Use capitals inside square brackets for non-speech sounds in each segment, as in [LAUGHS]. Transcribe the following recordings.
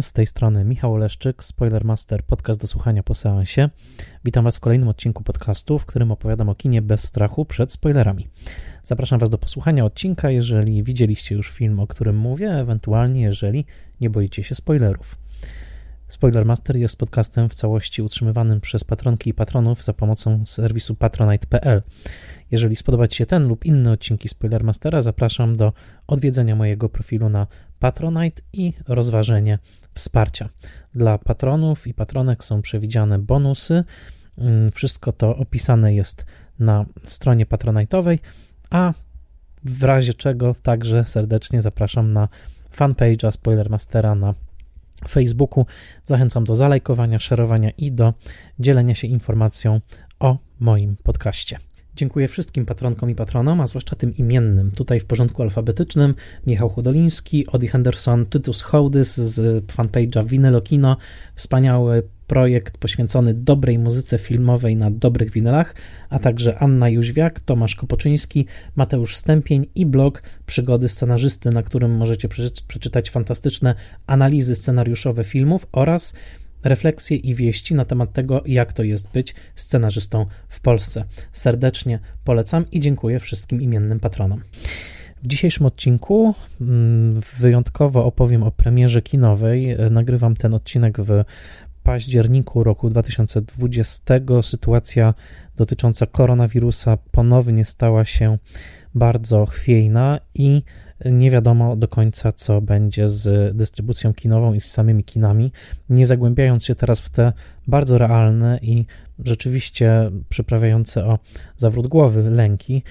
Z tej strony Michał Oleszczyk, Spoilermaster, podcast do słuchania po seansie. Witam Was w kolejnym odcinku podcastu, w którym opowiadam o kinie bez strachu przed spoilerami. Zapraszam Was do posłuchania odcinka, jeżeli widzieliście już film, o którym mówię, ewentualnie jeżeli nie boicie się spoilerów. Spoilermaster jest podcastem w całości utrzymywanym przez patronki i patronów za pomocą serwisu patronite.pl. Jeżeli spodoba Ci się ten lub inne odcinki Spoilermastera, zapraszam do odwiedzenia mojego profilu na Patronite i rozważenie wsparcia. Dla patronów i patronek są przewidziane bonusy. Mm, wszystko to opisane jest na stronie patronite'owej, a w razie czego także serdecznie zapraszam na fanpage'a Spoilermastera na Facebooku. Zachęcam do zalajkowania, szerowania i do dzielenia się informacją o moim podcaście. Dziękuję wszystkim patronkom i patronom, a zwłaszcza tym imiennym. Tutaj w porządku alfabetycznym Michał Chudoliński, Odi Henderson, Tytus Hołdys z fanpage'a Winylokino. Wspaniały projekt poświęcony dobrej muzyce filmowej na dobrych winylach, a także Anna Jóźwiak, Tomasz Kopoczyński, Mateusz Stępień i blog Przygody Scenarzysty, na którym możecie przeczytać fantastyczne analizy scenariuszowe filmów oraz refleksje i wieści na temat tego, jak to jest być scenarzystą w Polsce. Serdecznie polecam i dziękuję wszystkim imiennym patronom. W dzisiejszym odcinku mm, wyjątkowo opowiem o premierze kinowej. Nagrywam ten odcinek w październiku roku 2020. Sytuacja dotycząca koronawirusa ponownie stała się bardzo chwiejna i nie wiadomo do końca, co będzie z dystrybucją kinową i z samymi kinami. Nie zagłębiając się teraz w te bardzo realne i rzeczywiście przyprawiające o zawrót głowy lęki,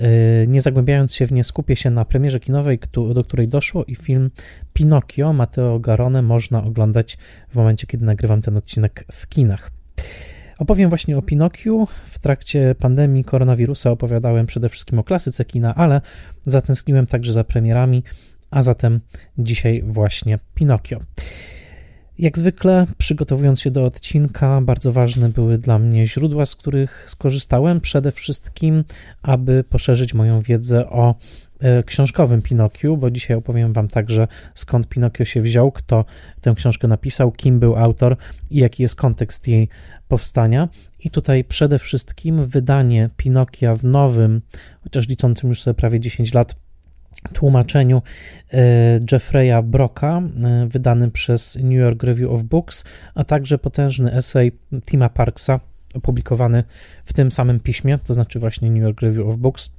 yy, nie zagłębiając się w nie, skupię się na premierze kinowej, do której doszło i film Pinocchio Matteo Garone można oglądać w momencie, kiedy nagrywam ten odcinek w kinach. Opowiem właśnie o Pinokiu. W trakcie pandemii koronawirusa opowiadałem przede wszystkim o klasyce kina, ale zatęskniłem także za premierami, a zatem dzisiaj właśnie Pinokio. Jak zwykle, przygotowując się do odcinka, bardzo ważne były dla mnie źródła, z których skorzystałem. Przede wszystkim, aby poszerzyć moją wiedzę o książkowym Pinokiu, bo dzisiaj opowiem Wam także skąd Pinokio się wziął, kto tę książkę napisał, kim był autor i jaki jest kontekst jej powstania. I tutaj przede wszystkim wydanie Pinokia w nowym, chociaż liczącym już sobie prawie 10 lat, tłumaczeniu e, Jeffreya Brocka, e, wydanym przez New York Review of Books, a także potężny esej Tima Parksa, opublikowany w tym samym piśmie, to znaczy właśnie New York Review of Books,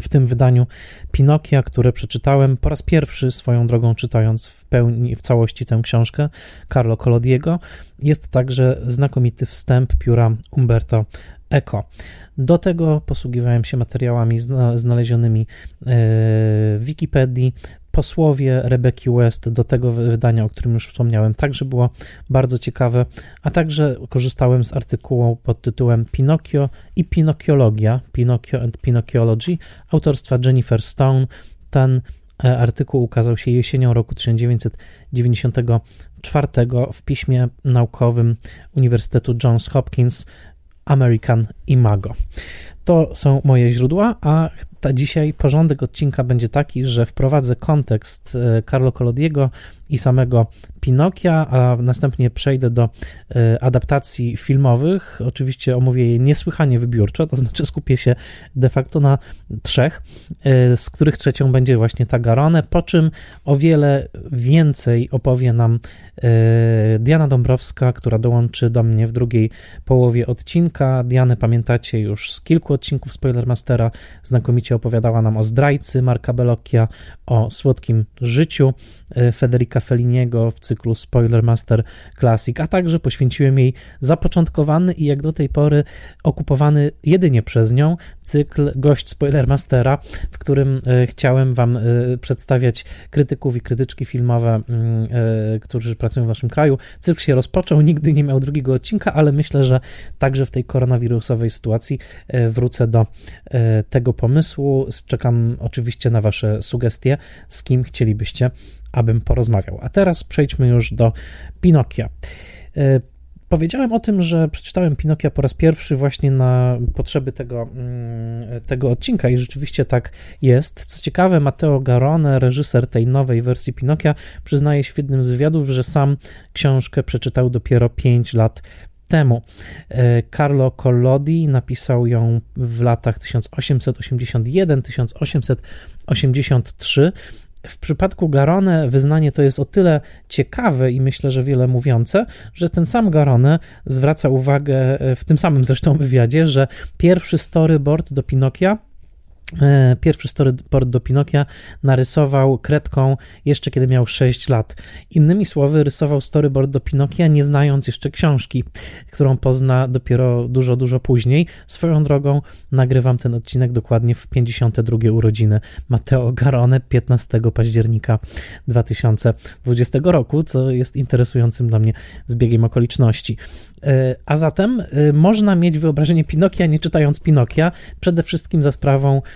w tym wydaniu Pinokia, które przeczytałem po raz pierwszy swoją drogą czytając w pełni, w całości tę książkę Carlo Collodiego. Jest także znakomity wstęp pióra Umberto Eco. Do tego posługiwałem się materiałami znalezionymi e, w Wikipedii, posłowie Rebeki West do tego wydania, o którym już wspomniałem, także było bardzo ciekawe, a także korzystałem z artykułu pod tytułem Pinocchio i Pinocchiologia, Pinocchio and Pinocchiology, autorstwa Jennifer Stone. Ten e, artykuł ukazał się jesienią roku 1994 w piśmie naukowym Uniwersytetu Johns Hopkins American Imago. To są moje źródła, a ta dzisiaj porządek odcinka będzie taki, że wprowadzę kontekst e, Carlo Collodiego i samego Pinokia, a następnie przejdę do e, adaptacji filmowych. Oczywiście omówię je niesłychanie wybiórczo, to znaczy skupię się de facto na trzech, e, z których trzecią będzie właśnie ta Garone, po czym o wiele więcej opowie nam Diana Dąbrowska, która dołączy do mnie w drugiej połowie odcinka. Dianę pamiętacie już z kilku odcinków Spoilermastera, znakomicie opowiadała nam o zdrajcy Marka Bellocchia, o słodkim życiu e, Federica Felliniego w cyklu Spoilermaster Classic, a także poświęciłem jej zapoczątkowany i jak do tej pory okupowany jedynie przez nią cykl Gość Spoilermastera, w którym e, chciałem Wam e, przedstawiać krytyków i krytyczki filmowe, mm, którzy pracują w naszym kraju. Cykl się rozpoczął, nigdy nie miał drugiego odcinka, ale myślę, że także w tej koronawirusowej sytuacji wrócę do tego pomysłu. Czekam oczywiście na Wasze sugestie, z kim chcielibyście, abym porozmawiał. A teraz przejdźmy już do Pinokia. E, Powiedziałem o tym, że przeczytałem Pinokia po raz pierwszy właśnie na potrzeby tego, mm, tego odcinka i rzeczywiście tak jest. Co ciekawe, Matteo Garone, reżyser tej nowej wersji Pinokia, przyznaje się w jednym z wywiadów, że sam książkę przeczytał dopiero 5 lat temu. E, Carlo Collodi napisał ją w latach 1881-1883. W przypadku Garone wyznanie to jest o tyle ciekawe i myślę, że wiele mówiące, że ten sam Garone zwraca uwagę w tym samym zresztą wywiadzie, że pierwszy storyboard do Pinokia E, pierwszy storyboard do Pinokia narysował kredką jeszcze kiedy miał 6 lat. Innymi słowy, rysował storyboard do Pinokia nie znając jeszcze książki, którą pozna dopiero dużo, dużo później. Swoją drogą nagrywam ten odcinek dokładnie w 52 urodziny Matteo Garone 15 października 2020 roku, co jest interesującym dla mnie zbiegiem okoliczności. E, a zatem e, można mieć wyobrażenie Pinokia nie czytając Pinokia, przede wszystkim za sprawą e,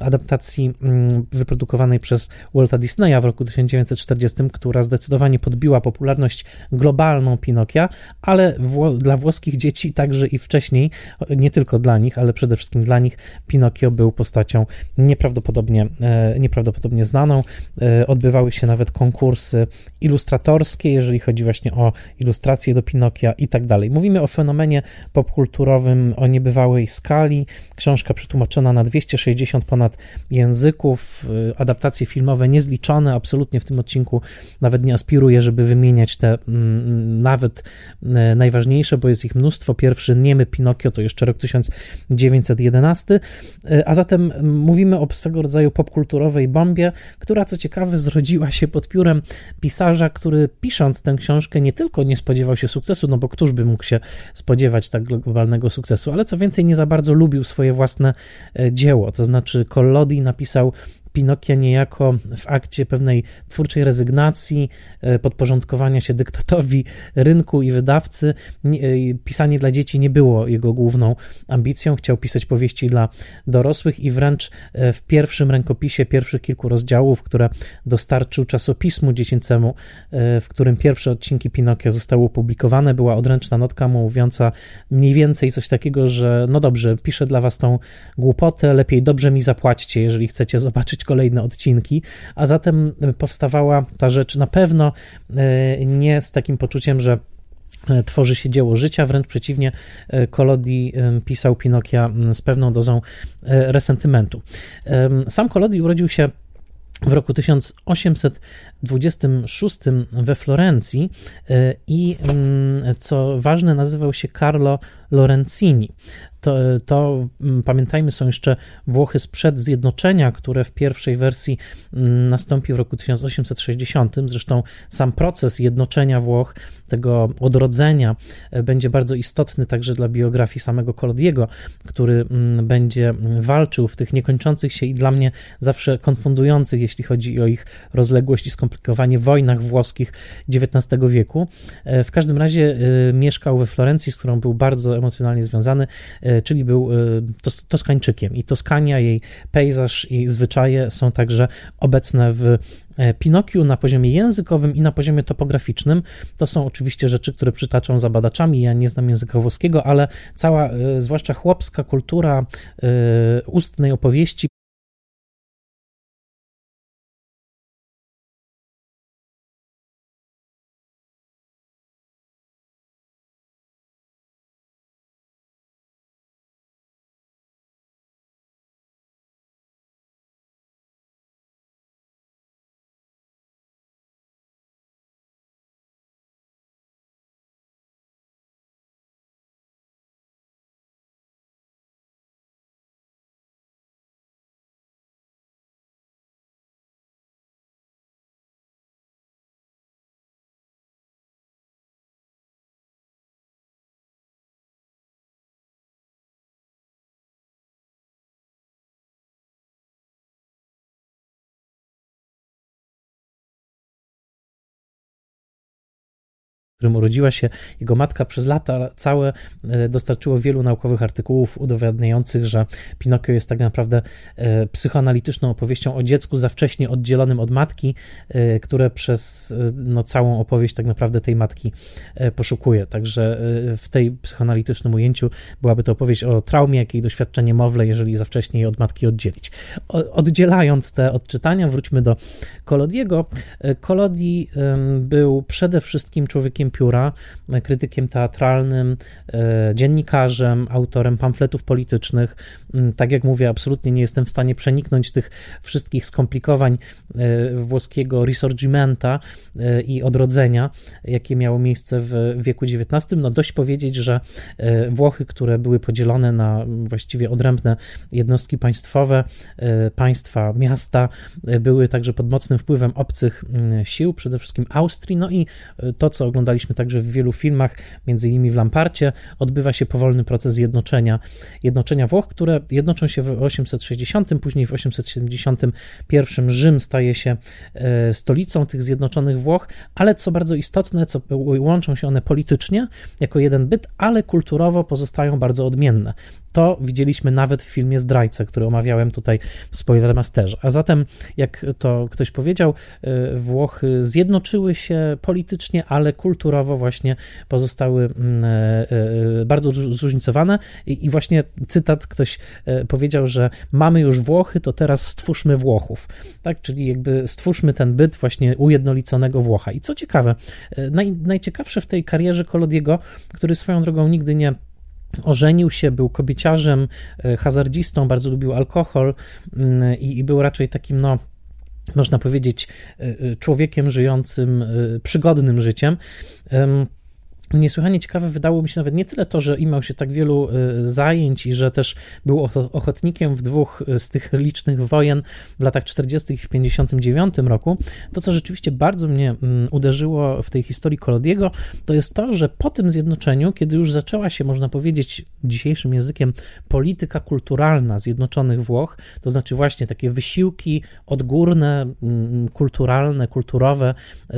adaptacji mm, wyprodukowanej przez Walta Disneya w roku 1940, która zdecydowanie podbiła popularność globalną Pinokia, ale dla włoskich dzieci także i wcześniej, nie tylko dla nich, ale przede wszystkim dla nich, Pinokio był postacią nieprawdopodobnie, nieprawdopodobnie znaną. Odbywały się nawet konkursy ilustratorskie, jeżeli chodzi właśnie o ilustracje do Pinokia i tak dalej. Mówimy o fenomenie popkulturowym o niebywałej skali. Książka przetłumaczona na 260 ponad języków, y, adaptacje filmowe niezliczone. Absolutnie w tym odcinku nawet nie aspiruję, żeby wymieniać te mm, nawet y, najważniejsze, bo jest ich mnóstwo. Pierwszy Niemy Pinokio to jeszcze rok 1911, y, a zatem mówimy o swego rodzaju popkulturowej bombie, która co ciekawe zrodziła się pod piórem pisarza, który pisząc tę książkę nie tylko nie spodziewał się sukcesu, no bo któż by mógł się spodziewać tak globalnego sukcesu, ale co więcej, nie za bardzo lubił swoje własne dzieło. To znaczy, Collodi napisał Pinokia niejako w akcie pewnej twórczej rezygnacji, e, podporządkowania się dyktatowi rynku i wydawcy. E, pisanie dla dzieci nie było jego główną ambicją. Chciał pisać powieści dla dorosłych i wręcz e, w pierwszym rękopisie pierwszych kilku rozdziałów, które dostarczył czasopismu dziecięcemu, w którym pierwsze odcinki Pinokia zostały opublikowane, była odręczna notka mówiąca mniej więcej coś takiego, że no dobrze, piszę dla was tą głupotę, lepiej dobrze mi zapłaćcie, jeżeli chcecie zobaczyć kolejne odcinki, a zatem powstawała ta rzecz na pewno e, nie z takim poczuciem, że e, tworzy się dzieło życia, wręcz przeciwnie, Kolodi e, pisał Pinokia z pewną dozą resentymentu. Sam Kolodi urodził się w roku 1826 we Florencji i co ważne nazywał się Carlo Lorenzini to, to mm, pamiętajmy, są jeszcze Włochy sprzed zjednoczenia, które w pierwszej wersji mm, nastąpi w roku 1860. Zresztą sam proces jednoczenia Włoch, tego odrodzenia, e, będzie bardzo istotny także dla biografii samego Kolodiego, który mm, będzie walczył w tych niekończących się i dla mnie zawsze konfundujących, jeśli chodzi o ich rozległość i skomplikowanie, wojnach włoskich XIX wieku. E, w każdym razie e, mieszkał we Florencji, z którą był bardzo emocjonalnie związany czyli był e, tos, Toskańczykiem i Toskania, jej pejzaż i zwyczaje są także obecne w e, Pinokiu na poziomie językowym i na poziomie topograficznym. To są oczywiście rzeczy, które przytaczą za badaczami. Ja nie znam języka włoskiego, ale cała, zwłaszcza chłopska kultura ustnej opowieści którym urodziła się jego matka, przez lata całe e, dostarczyło wielu naukowych artykułów udowadniających, że Pinokio jest tak naprawdę e, psychoanalityczną opowieścią o dziecku za wcześnie oddzielonym od matki, e, które przez no, całą opowieść tak naprawdę tej matki poszukuje. Także w tej psychoanalitycznym ujęciu byłaby to opowieść o traumie, jakiej doświadcza niemowlę, jeżeli za wcześnie je od matki oddzielić. Oddzielając te odczytania, wróćmy do Kolodiego. Kolodi był przede wszystkim człowiekiem pióra, krytykiem teatralnym, e, dziennikarzem, autorem pamfletów politycznych. Mm, tak jak mówię, absolutnie nie jestem w stanie przeniknąć tych wszystkich skomplikowań e, włoskiego risorgimenta e, i odrodzenia, jakie miało miejsce w wieku XIX. No dość powiedzieć, że Włochy, które były podzielone na właściwie odrębne jednostki państwowe, państwa, miasta, były także pod mocnym wpływem obcych mm, sił, przede wszystkim Austrii, no i to, co oglądaliśmy oglądaliśmy także w wielu filmach, między innymi w Lamparcie, odbywa się powolny proces jednoczenia, jednoczenia Włoch, które jednoczą się w 860, później w 871 Rzym staje się e, stolicą tych zjednoczonych Włoch, ale co bardzo istotne, co łączą się one politycznie jako jeden byt, ale kulturowo pozostają bardzo odmienne. To widzieliśmy nawet w filmie Zdrajca, który omawiałem tutaj w Spoilermasterze. A zatem, jak to ktoś powiedział, e, Włochy zjednoczyły się politycznie, ale kulturowo właśnie pozostały mm, e, e, bardzo zróżnicowane. I właśnie cytat ktoś powiedział, że mamy już Włochy, to teraz stwórzmy Włochów. Tak, czyli jakby stwórzmy ten byt właśnie ujednoliconego Włocha. I co ciekawe, naj, najciekawsze w tej karierze Kolodiego, który swoją drogą nigdy nie Ożenił się, był kobieciarzem, e, hazardzistą, bardzo lubił alkohol mm, i, i był raczej takim, no, można powiedzieć, e, e, człowiekiem żyjącym przygodnym życiem. Niesłychanie ciekawe wydało mi się nawet nie tyle to, że imał się tak wielu y, zajęć i że też był ochotnikiem w dwóch y, z tych licznych wojen w latach 40. i w 59 roku. To, co rzeczywiście bardzo mnie mm, uderzyło w tej historii Kolodiego, to jest to, że po tym zjednoczeniu, kiedy już zaczęła się, można powiedzieć dzisiejszym językiem, polityka kulturalna Zjednoczonych Włoch, to znaczy właśnie takie wysiłki odgórne, mm, kulturalne, kulturowe, y,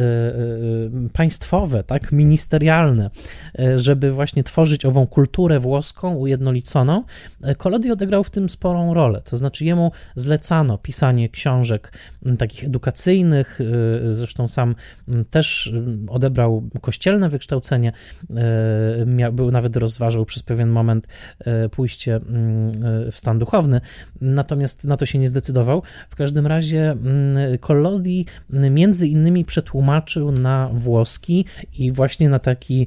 państwowe, tak, ministerialne, E, żeby właśnie tworzyć ową kulturę włoską ujednoliconą, Kolodi e, odegrał w tym sporą rolę. To znaczy jemu zlecano pisanie książek takich edukacyjnych, e, zresztą sam też odebrał kościelne wykształcenie, był nawet rozważał przez pewien moment pójście w stan duchowny, natomiast na to się nie zdecydował. W każdym razie Collodi między innymi przetłumaczył na włoski i właśnie na taki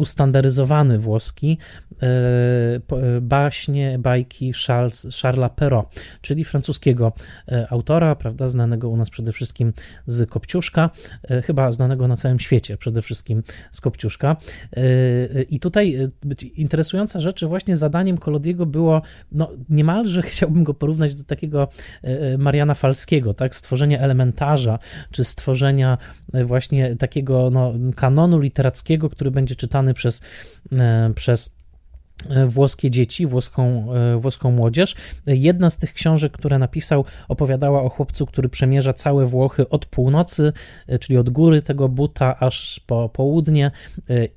ustandaryzowany włoski e, e, baśnie, bajki Charlesa Perrault, czyli francuskiego e, autora, prawda, znanego u nas przede wszystkim z Kopciuszka, chyba znanego na całym świecie przede wszystkim z Kopciuszka. I tutaj interesująca rzecz, właśnie zadaniem Kolodiego było, no niemalże [LAUGHS] chciałbym go porównać do takiego Mariana Falskiego, tak, stworzenia elementarza, czy stworzenia właśnie takiego no, kanonu literackiego, który będzie czytany przez, e, przez włoskie dzieci, włoską, e, włoską młodzież. Jedna z tych książek, które napisał, opowiadała o chłopcu, który przemierza całe Włochy od północy, e, czyli od góry tego buta aż po południe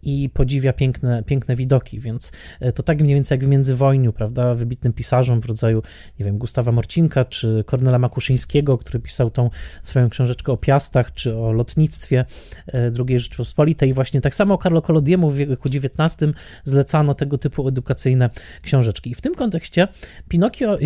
i podziwia piękne, piękne widoki, więc to tak mniej więcej jak w międzywojniu, prawda, wybitnym pisarzom w rodzaju, nie wiem, Gustawa Morcinka czy Kornela Makuszyńskiego, który pisał tą swoją książeczkę o piastach czy o lotnictwie II Rzeczypospolitej. Właśnie tak samo Carlo Collodiemu w wieku XIX zlecano tego typu edukacyjne książeczki. I w tym kontekście Pinokio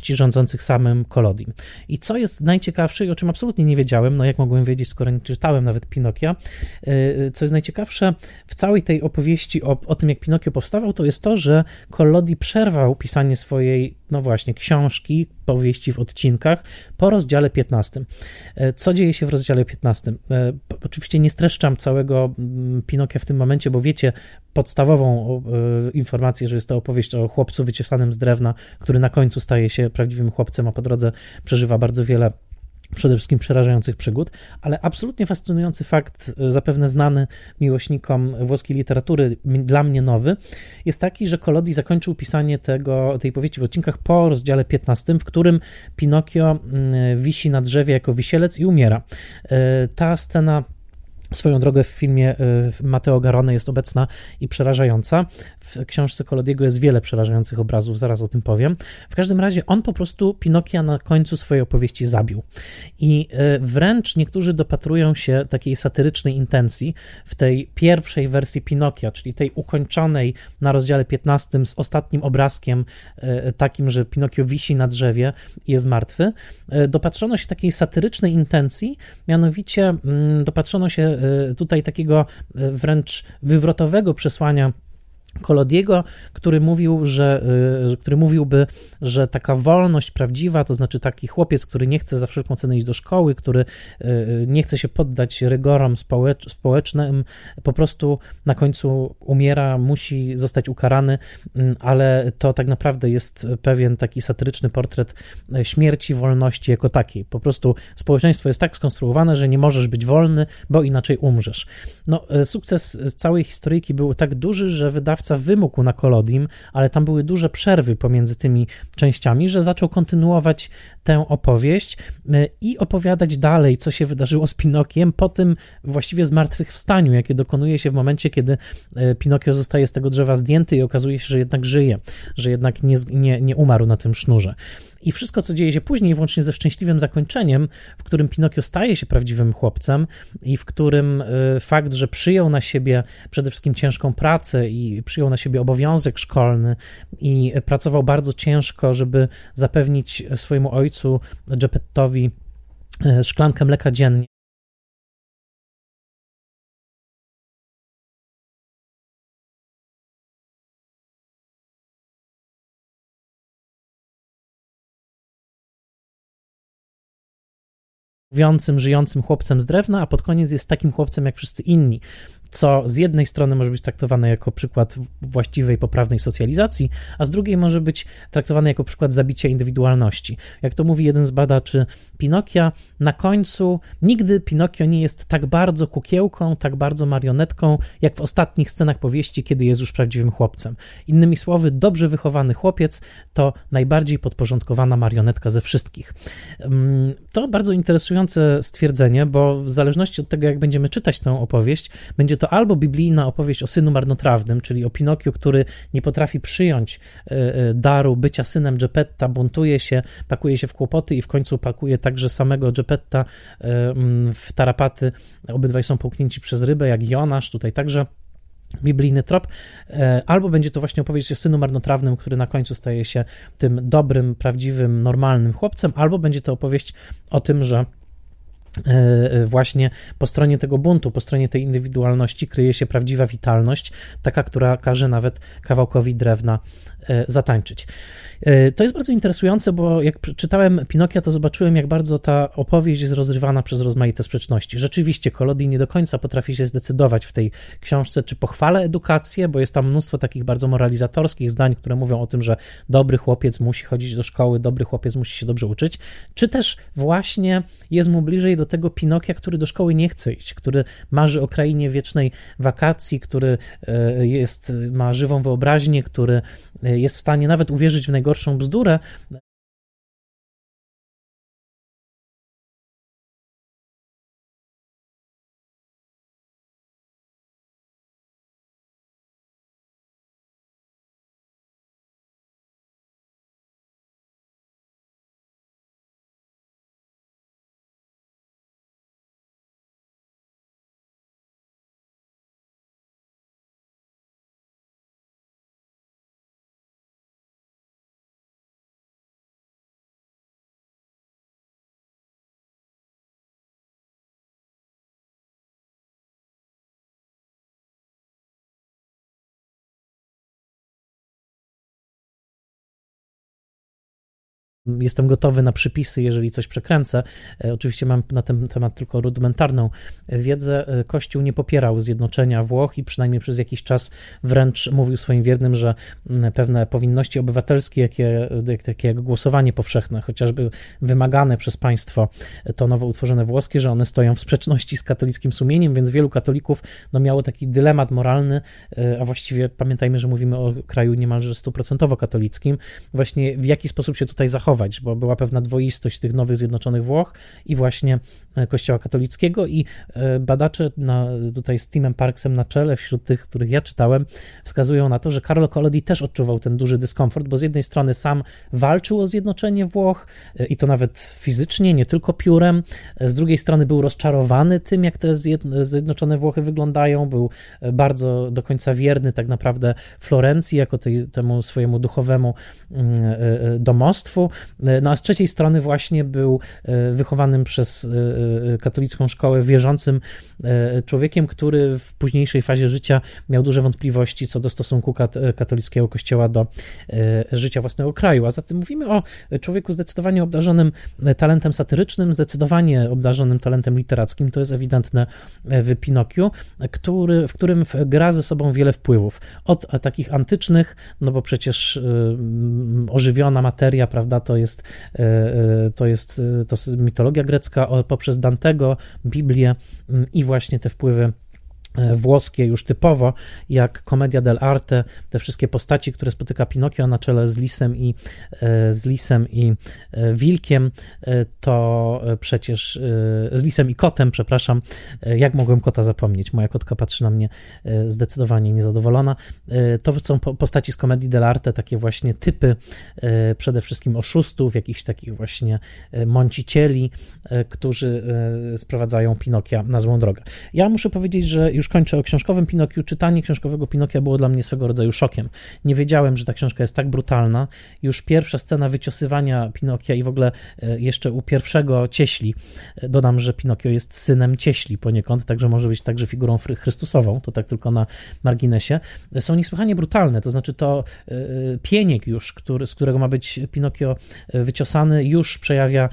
rządzących samym Kolodim. I co jest najciekawsze i o czym absolutnie nie wiedziałem, no jak mogłem wiedzieć, skoro nie czytałem nawet Pinokia, y, co jest najciekawsze w całej tej opowieści o, o tym, jak Pinokio powstawał, to jest to, że Collodi przerwał pisanie swojej, no właśnie, książki, powieści w odcinkach po rozdziale 15. Co dzieje się w rozdziale 15? Oczywiście nie streszczam całego mm, Pinokia w tym momencie, bo wiecie podstawową informację, że jest to opowieść o chłopcu wyciesanym z drewna, który na końcu staje się prawdziwym chłopcem, a po drodze przeżywa bardzo wiele przede wszystkim przerażających przygód, ale absolutnie fascynujący fakt, e, zapewne znany miłośnikom włoskiej literatury, dla mnie nowy, jest taki, że Collodi zakończył pisanie tego, tej powieści w odcinkach po rozdziale 15, w którym Pinokio wisi na drzewie jako wisielec i umiera. E, ta scena Swoją drogę w filmie y, Mateo Garone jest obecna i przerażająca. W książce Kolodiego jest wiele przerażających obrazów, zaraz o tym powiem. W każdym razie on po prostu Pinokia na końcu swojej opowieści zabił. I y, wręcz niektórzy dopatrują się takiej satyrycznej intencji w tej pierwszej wersji Pinokia, czyli tej ukończonej na rozdziale 15 z ostatnim obrazkiem y, takim, że Pinokio wisi na drzewie i jest martwy. Dopatrzono się takiej satyrycznej intencji, mianowicie mm, dopatrzono się tutaj takiego y, wręcz wywrotowego przesłania Kolodiego, który mówił, że, y, który mówiłby, że taka wolność prawdziwa, to znaczy taki chłopiec, który nie chce za wszelką cenę iść do szkoły, który nie chce się poddać rygorom społecznym, po prostu na końcu umiera, musi zostać ukarany, mm, ale to tak naprawdę jest pewien taki satyryczny portret śmierci, wolności jako takiej. Po prostu społeczeństwo jest tak skonstruowane, że nie możesz być wolny, bo inaczej umrzesz. No, sukces całej historyjki był tak duży, że wydawca wydawca wymógł na Kolodim, ale tam były duże przerwy pomiędzy tymi częściami, że zaczął kontynuować tę opowieść e, i opowiadać dalej, co się wydarzyło z Pinokiem po tym właściwie zmartwychwstaniu, jakie dokonuje się w momencie, kiedy e, Pinokio zostaje z tego drzewa zdjęty i okazuje się, że jednak żyje, że jednak nie, nie, nie umarł na tym sznurze. I wszystko, co dzieje się później, włącznie ze szczęśliwym zakończeniem, w którym Pinokio staje się prawdziwym chłopcem i w którym e, fakt, że przyjął na siebie przede wszystkim ciężką pracę i przyjął na siebie obowiązek szkolny i pracował bardzo ciężko, żeby zapewnić swojemu ojcu, Geppettowi, e, szklankę mleka dziennie. Mówiącym, żyjącym chłopcem z drewna, a pod koniec jest takim chłopcem jak wszyscy inni co z jednej strony może być traktowane jako przykład właściwej, poprawnej socjalizacji, a z drugiej może być traktowane jako przykład zabicia indywidualności. Jak to mówi jeden z badaczy Pinokia, na końcu nigdy Pinokio nie jest tak bardzo kukiełką, tak bardzo marionetką, jak w ostatnich scenach powieści, kiedy jest już prawdziwym chłopcem. Innymi słowy, dobrze wychowany chłopiec to najbardziej podporządkowana marionetka ze wszystkich. Mm, to bardzo interesujące stwierdzenie, bo w zależności od tego, jak będziemy czytać tę opowieść, będzie to albo biblijna opowieść o synu marnotrawnym, czyli o Pinokiu, który nie potrafi przyjąć e, e, daru bycia synem Geppetta, buntuje się, pakuje się w kłopoty i w końcu pakuje także samego Geppetta e, w tarapaty. Obydwaj są połknięci przez rybę, jak Jonasz, tutaj także biblijny trop, albo będzie to właśnie opowieść o synu marnotrawnym, który na końcu staje się tym dobrym, prawdziwym, normalnym chłopcem, albo będzie to opowieść o tym, że właśnie po stronie tego buntu, po stronie tej indywidualności kryje się prawdziwa witalność, taka, która każe nawet kawałkowi drewna e, zatańczyć. E, to jest bardzo interesujące, bo jak czytałem Pinokia, to zobaczyłem, jak bardzo ta opowieść jest rozrywana przez rozmaite sprzeczności. Rzeczywiście, Kolodi nie do końca potrafi się zdecydować w tej książce, czy pochwala edukację, bo jest tam mnóstwo takich bardzo moralizatorskich zdań, które mówią o tym, że dobry chłopiec musi chodzić do szkoły, dobry chłopiec musi się dobrze uczyć, czy też właśnie jest mu bliżej do tego Pinokia, który do szkoły nie chce iść, który marzy o krainie wiecznej wakacji, który e, jest, ma żywą wyobraźnię, który e, jest w stanie nawet uwierzyć w najgorszą bzdurę, jestem gotowy na przypisy, jeżeli coś przekręcę. E, oczywiście mam na ten temat tylko rudymentarną wiedzę. E, Kościół nie popierał zjednoczenia Włoch i przynajmniej przez jakiś czas wręcz mówił swoim wiernym, że pewne powinności obywatelskie, jakie, takie jak głosowanie powszechne, chociażby wymagane przez państwo, to nowo utworzone włoskie, że one stoją w sprzeczności z katolickim sumieniem, więc wielu katolików no, miało taki dylemat moralny, e, a właściwie pamiętajmy, że mówimy o kraju niemalże stuprocentowo katolickim, właśnie w jaki sposób się tutaj zachować zachować, bo była pewna dwoistość tych nowych zjednoczonych Włoch i właśnie e, Kościoła katolickiego i e, badacze na, tutaj z Timem Parksem na czele, wśród tych, których ja czytałem, wskazują na to, że Carlo Collodi też odczuwał ten duży dyskomfort, bo z jednej strony sam walczył o zjednoczenie Włoch e, i to nawet fizycznie, nie tylko piórem, z drugiej strony był rozczarowany tym, jak te zjednoczone Włochy wyglądają, był bardzo do końca wierny tak naprawdę Florencji jako tej, temu swojemu duchowemu mm, domostwu, no a z trzeciej strony właśnie był e, wychowanym przez e, e, katolicką szkołę wierzącym człowiekiem, który w późniejszej fazie życia miał duże wątpliwości co do stosunku katolickiego kościoła do życia własnego kraju. A zatem mówimy o człowieku zdecydowanie obdarzonym talentem satyrycznym, zdecydowanie obdarzonym talentem literackim. To jest ewidentne w Pinokiu, który, w którym gra ze sobą wiele wpływów. Od takich antycznych, no bo przecież ożywiona materia, prawda, to jest, e, e, to jest, e, to mitologia grecka poprzez Dantego, Biblię mm, i właśnie te wpływy włoskie już typowo, jak Commedia dell'arte, te wszystkie postaci, które spotyka Pinokio na czele z lisem i, e, z lisem i e, wilkiem, to przecież z lisem i kotem, przepraszam, jak mogłem kota zapomnieć? Moja kotka patrzy na mnie zdecydowanie niezadowolona. To są postaci z Comedii dell'arte, takie właśnie typy przede wszystkim oszustów, jakichś takich właśnie mącicieli, którzy sprowadzają Pinokia na złą drogę. Ja muszę powiedzieć, że już kończę o książkowym Pinokiu. Czytanie książkowego Pinokia było dla mnie swego rodzaju szokiem. Nie wiedziałem, że ta książka jest tak brutalna. Już pierwsza scena wyciosywania Pinokia i w ogóle e, jeszcze u pierwszego cieśli. E, dodam, że Pinokio jest synem cieśli poniekąd, także może być także figurą Chrystusową, to tak tylko na marginesie. E, są niesłychanie brutalne, to znaczy to pieniek już, który, z którego ma być Pinokio wyciosany, już przejawia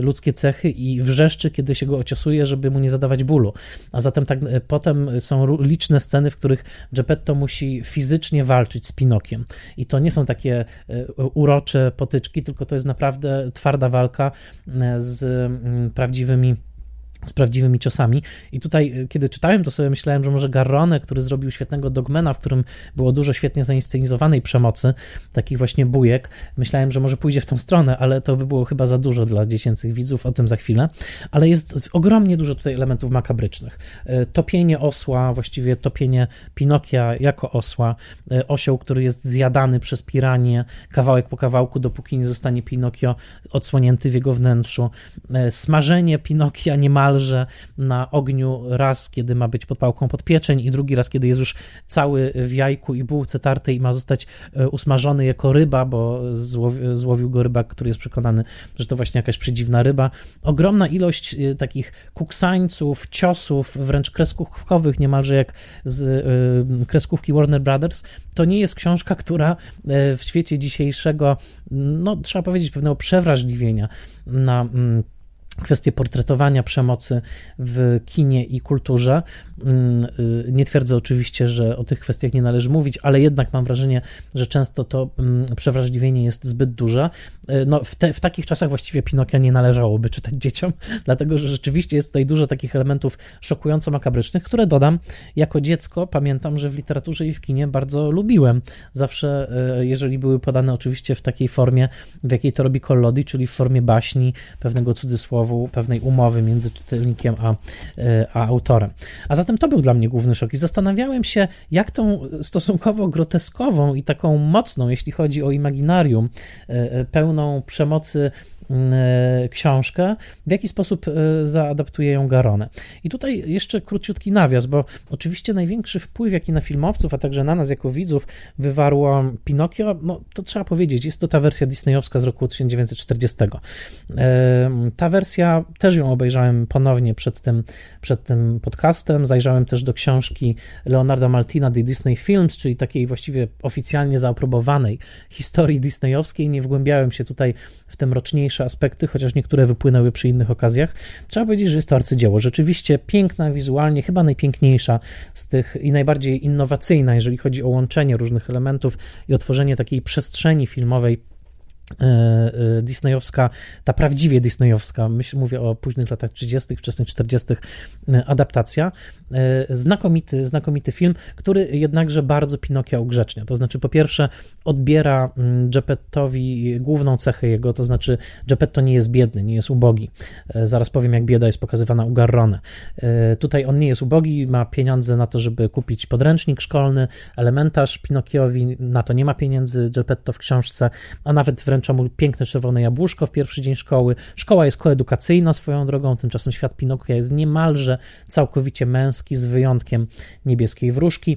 ludzkie cechy i wrzeszczy, kiedy się go ociosuje, żeby mu nie zadawać bólu. A zatem tak potem są liczne sceny, w których Geppetto musi fizycznie walczyć z Pinokiem. I to nie są takie e, urocze potyczki, tylko to jest naprawdę twarda walka e, z mm, prawdziwymi z prawdziwymi ciosami. I tutaj, y, kiedy czytałem to sobie myślałem, że może Garrone, który zrobił świetnego Dogmana, w którym było dużo świetnie zainscenizowanej przemocy, takich właśnie bujek, myślałem, że może pójdzie w tą stronę, ale to by było chyba za dużo dla dziecięcych widzów, o tym za chwilę. Ale jest ogromnie dużo tutaj elementów makabrycznych. Y, topienie osła, właściwie topienie Pinokia jako osła, y, osioł, który jest zjadany przez piranie, kawałek po kawałku, dopóki nie zostanie Pinokio odsłonięty w jego wnętrzu, smażenie Pinokia niemal niemalże na ogniu raz, kiedy ma być pod pałką podpieczeń i drugi raz, kiedy jest już cały w jajku i bułce tartej i ma zostać e, usmażony jako ryba, bo złowił, złowił go rybak, który jest przekonany, że to właśnie jakaś przedziwna ryba. Ogromna ilość e, takich kuksańców, ciosów, wręcz kreskówkowych, niemalże jak z e, kreskówki Warner Brothers. To nie jest książka, która w świecie dzisiejszego, no trzeba powiedzieć, pewnego przewrażliwienia na mm, kwestie portretowania przemocy w kinie i kulturze. Mm, y, nie twierdzę oczywiście, że o tych kwestiach nie należy mówić, ale jednak mam wrażenie, że często to mm, przewrażliwienie jest zbyt duże. Y, no, w, te, w takich czasach właściwie Pinokia nie należałoby czytać dzieciom, [LAUGHS] dlatego że rzeczywiście jest tutaj dużo takich elementów szokująco makabrycznych, które dodam, jako dziecko pamiętam, że w literaturze i w kinie bardzo lubiłem. Zawsze, y, jeżeli były podane oczywiście w takiej formie, w jakiej to robi Collodi, czyli w formie baśni, pewnego pewnej umowy między czytelnikiem a, e, a autorem. A zatem to był dla mnie główny szok i zastanawiałem się, jak tą stosunkowo groteskową i taką mocną, jeśli chodzi o imaginarium, e, e, pełną przemocy książkę, w jaki sposób zaadaptuje ją Garone. I tutaj jeszcze króciutki nawias, bo oczywiście największy wpływ, jaki na filmowców, a także na nas jako widzów wywarło Pinokio, no to trzeba powiedzieć, jest to ta wersja disneyowska z roku 1940. Ta wersja, też ją obejrzałem ponownie przed tym, przed tym podcastem, zajrzałem też do książki Leonarda Maltina The Disney Films, czyli takiej właściwie oficjalnie zaaprobowanej historii disneyowskiej. Nie wgłębiałem się tutaj w te aspekty, chociaż niektóre wypłynęły przy innych okazjach. Trzeba powiedzieć, że jest to arcydzieło. Rzeczywiście piękna wizualnie, chyba najpiękniejsza z tych i najbardziej innowacyjna, jeżeli chodzi o łączenie różnych elementów i otworzenie takiej przestrzeni filmowej disneyowska, ta prawdziwie disneyowska, myślę, mówię o późnych latach 30., wczesnych 40., e, adaptacja. Znakomity, znakomity film, który jednakże bardzo Pinokia ugrzecznia. To znaczy, po pierwsze, odbiera mm, Geppettowi główną cechę jego, to znaczy, Geppetto nie jest biedny, nie jest ubogi. Zaraz powiem, jak bieda jest pokazywana u Garrone. Tutaj on nie jest ubogi, ma pieniądze na to, żeby kupić podręcznik szkolny, elementarz Pinokiowi, na to nie ma pieniędzy Geppetto w książce, a nawet wręcz wręcza mu piękne czerwone jabłuszko w pierwszy dzień szkoły. Szkoła jest koedukacyjna swoją drogą, tymczasem świat Pinokia jest niemalże całkowicie męski, z wyjątkiem niebieskiej wróżki,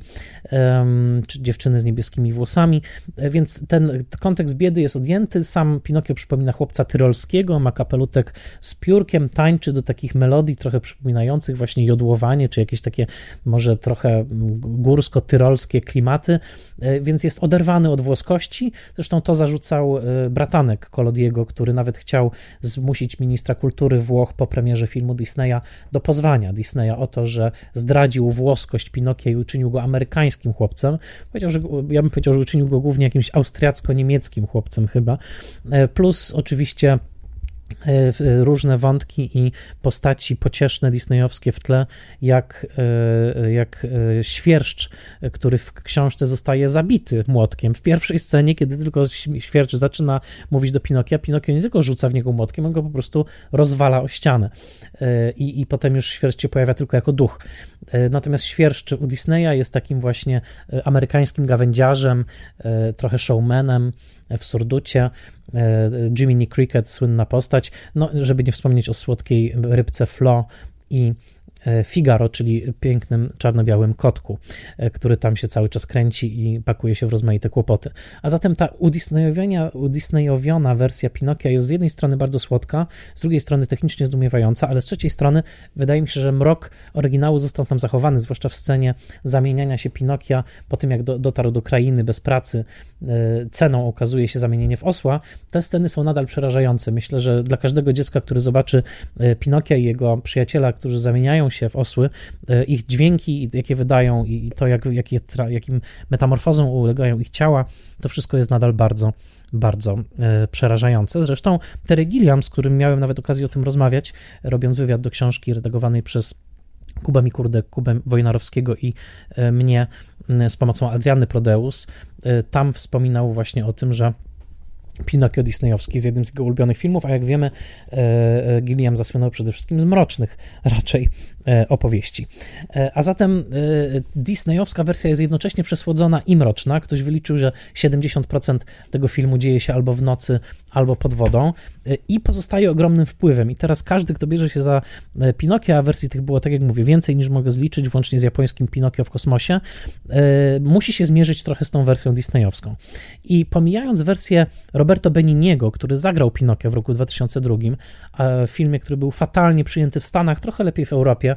czy dziewczyny z niebieskimi włosami, e, więc ten kontekst biedy jest odjęty. Sam Pinokio przypomina chłopca tyrolskiego, ma kapelutek z piórkiem, tańczy do takich melodii trochę przypominających właśnie jodłowanie, czy jakieś takie może trochę górsko-tyrolskie klimaty, e, więc jest oderwany od włoskości. Zresztą to zarzucał e, bratanek Kolodiego, który nawet chciał zmusić ministra kultury Włoch po premierze filmu Disneya do pozwania Disneya o to, że zdradził włoskość Pinokia i uczynił go amerykańskim chłopcem. Powiedział, że, ja bym powiedział, że uczynił go głównie jakimś austriacko-niemieckim chłopcem chyba. E, plus oczywiście różne wątki i postaci pocieszne disneyowskie w tle, jak, e, jak e, świerszcz, który w książce zostaje zabity młotkiem. W pierwszej scenie, kiedy tylko świerszcz zaczyna mówić do Pinokia, Pinokio nie tylko rzuca w niego młotkiem, on go po prostu rozwala o ścianę. I, i potem już świerszcz się pojawia tylko jako duch. Natomiast świerszcz u Disneya jest takim właśnie amerykańskim gawędziarzem, trochę showmanem w surducie, E, Jiminy Cricket, słynna postać, no, żeby nie wspomnieć o słodkiej rybce Flo i E, Figaro, czyli pięknym czarno-białym kotku, e, który tam się cały czas kręci i pakuje się w rozmaite kłopoty. A zatem ta udisneyowiona wersja Pinokia jest z jednej strony bardzo słodka, z drugiej strony technicznie zdumiewająca, ale z trzeciej strony wydaje mi się, że mrok oryginału został tam zachowany, zwłaszcza w scenie zamieniania się Pinokia po tym, jak do, dotarł do krainy bez pracy, e, ceną okazuje się zamienienie w osła. Te sceny są nadal przerażające. Myślę, że dla każdego dziecka, który zobaczy Pinokia i jego przyjaciela, którzy zamieniają się w osły, e, ich dźwięki, jakie wydają i to, jak, jakim metamorfozom ulegają ich ciała, to wszystko jest nadal bardzo, bardzo e, przerażające. Zresztą Terry Gilliam, z którym miałem nawet okazję o tym rozmawiać, robiąc wywiad do książki redagowanej przez Kuba Mikurde, Kubę Wojnarowskiego i e, mnie z pomocą Adriany Prodeus, tam wspominał właśnie o tym, że Pinokio Disneyowski jest jednym z jego ulubionych filmów, a jak wiemy, Gilliam zasłynął przede wszystkim z mrocznych raczej opowieści. E, a zatem e, disneyowska wersja jest jednocześnie przesłodzona i mroczna. Ktoś wyliczył, że 70% tego filmu dzieje się albo w nocy, albo pod wodą i pozostaje ogromnym wpływem. I teraz każdy, kto bierze się za Pinokio, a wersji tych było, tak jak mówię, więcej niż mogę zliczyć, włącznie z japońskim Pinokio w kosmosie, musi się zmierzyć trochę z tą wersją disneyowską. I pomijając wersję Roberto Beniniego, który zagrał Pinokio w roku 2002, w filmie, który był fatalnie przyjęty w Stanach, trochę lepiej w Europie, E,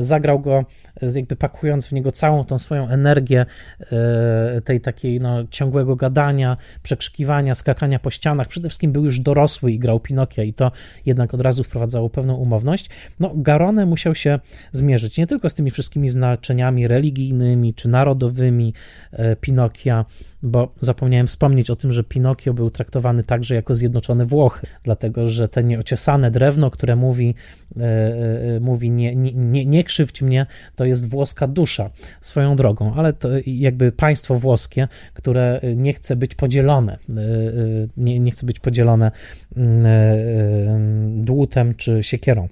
zagrał go, e, jakby pakując w niego całą tą swoją energię e, tej takiej no, ciągłego gadania, przekrzykiwania, skakania po ścianach. Przede wszystkim był już dorosły i grał Pinokia i to jednak od razu wprowadzało pewną umowność. No, Garone musiał się zmierzyć nie tylko z tymi wszystkimi znaczeniami religijnymi czy narodowymi Pinokia, bo zapomniałem wspomnieć o tym, że Pinokio był traktowany także jako zjednoczone Włochy, dlatego że te nieociosane drewno, które mówi, e, e, mówi nie, nie, nie krzywdź mnie, to jest włoska dusza swoją drogą, ale to jakby państwo włoskie, które nie chce być podzielone, e, nie, nie chce być podzielone mm, dłutem czy siekierą.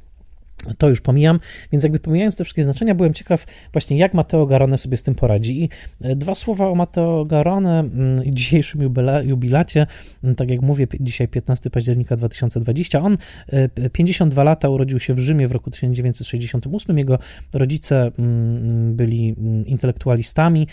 To już pomijam, więc jakby pomijając te wszystkie znaczenia, byłem ciekaw właśnie jak Matteo Garone sobie z tym poradzi. I e, dwa słowa o Matteo Garone mm, i dzisiejszym jubilacie, mm, tak jak mówię, dzisiaj 15 października 2020. On 52 e, lata urodził się w Rzymie w roku 1968. Jego rodzice mm, byli intelektualistami.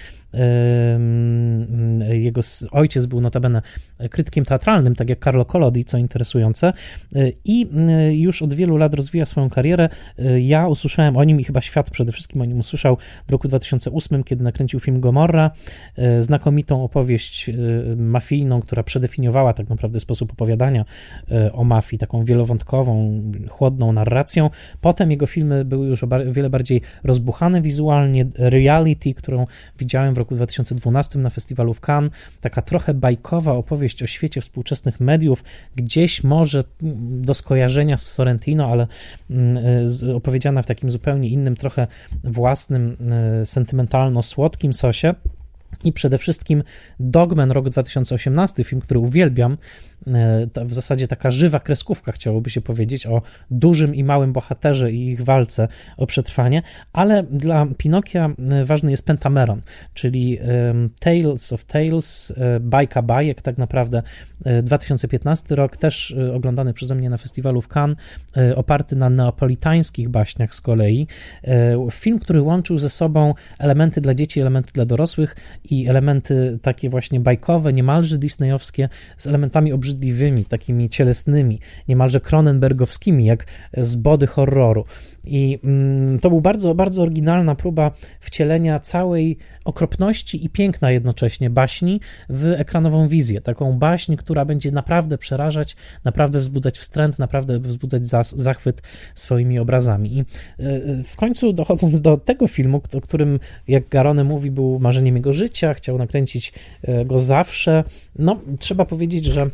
Jego ojciec był notabene krytykiem teatralnym, tak jak Carlo Collodi, co interesujące, e, i już od wielu lat rozwija swoją karierę Y, ja usłyszałem o nim i chyba świat przede wszystkim o nim usłyszał w roku 2008, kiedy nakręcił film Gomorra, y, znakomitą opowieść y, mafijną, która przedefiniowała tak naprawdę sposób opowiadania o mafii, taką wielowątkową, chłodną narracją. Potem jego filmy były już o wiele bardziej rozbuchane wizualnie. Reality, którą widziałem w roku 2012 na festiwalu w Cannes, taka trochę bajkowa opowieść o świecie współczesnych mediów, gdzieś może mm, do skojarzenia z Sorrentino, ale mm, opowiedziana w takim zupełnie innym, trochę własnym, e, sentymentalno-słodkim sosie. I przede wszystkim Dogman rok 2018, film, który uwielbiam, w zasadzie taka żywa kreskówka, chciałoby się powiedzieć, o dużym i małym bohaterze i ich walce o przetrwanie, ale dla Pinokia e, ważny jest Pentameron, czyli Tales of Tales, bajka bajek, tak naprawdę 2015 rok, też oglądany przeze mnie na festiwalu w Cannes, oparty na neapolitańskich baśniach z kolei. Film, który łączył ze sobą elementy dla dzieci, elementy dla dorosłych i elementy takie właśnie bajkowe, niemalże disneyowskie, z elementami obrzydliwymi, takimi cielesnymi, niemalże Cronenbergowskimi, jak z body horroru. I mm, to był bardzo, bardzo oryginalna próba wcielenia całej okropności i piękna jednocześnie baśni w ekranową wizję. Taką baśń, która będzie naprawdę przerażać, naprawdę wzbudzać wstręt, naprawdę wzbudzać zachwyt swoimi obrazami. I e, w końcu dochodząc do tego filmu, o którym, jak Garone mówi, był marzeniem jego życia, chciał nakręcić e, go zawsze, no trzeba powiedzieć, że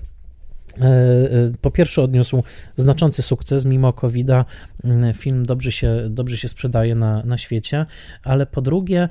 po pierwsze odniósł znaczący sukces mimo COVID-a. Film dobrze się, dobrze się sprzedaje na, na świecie, ale po drugie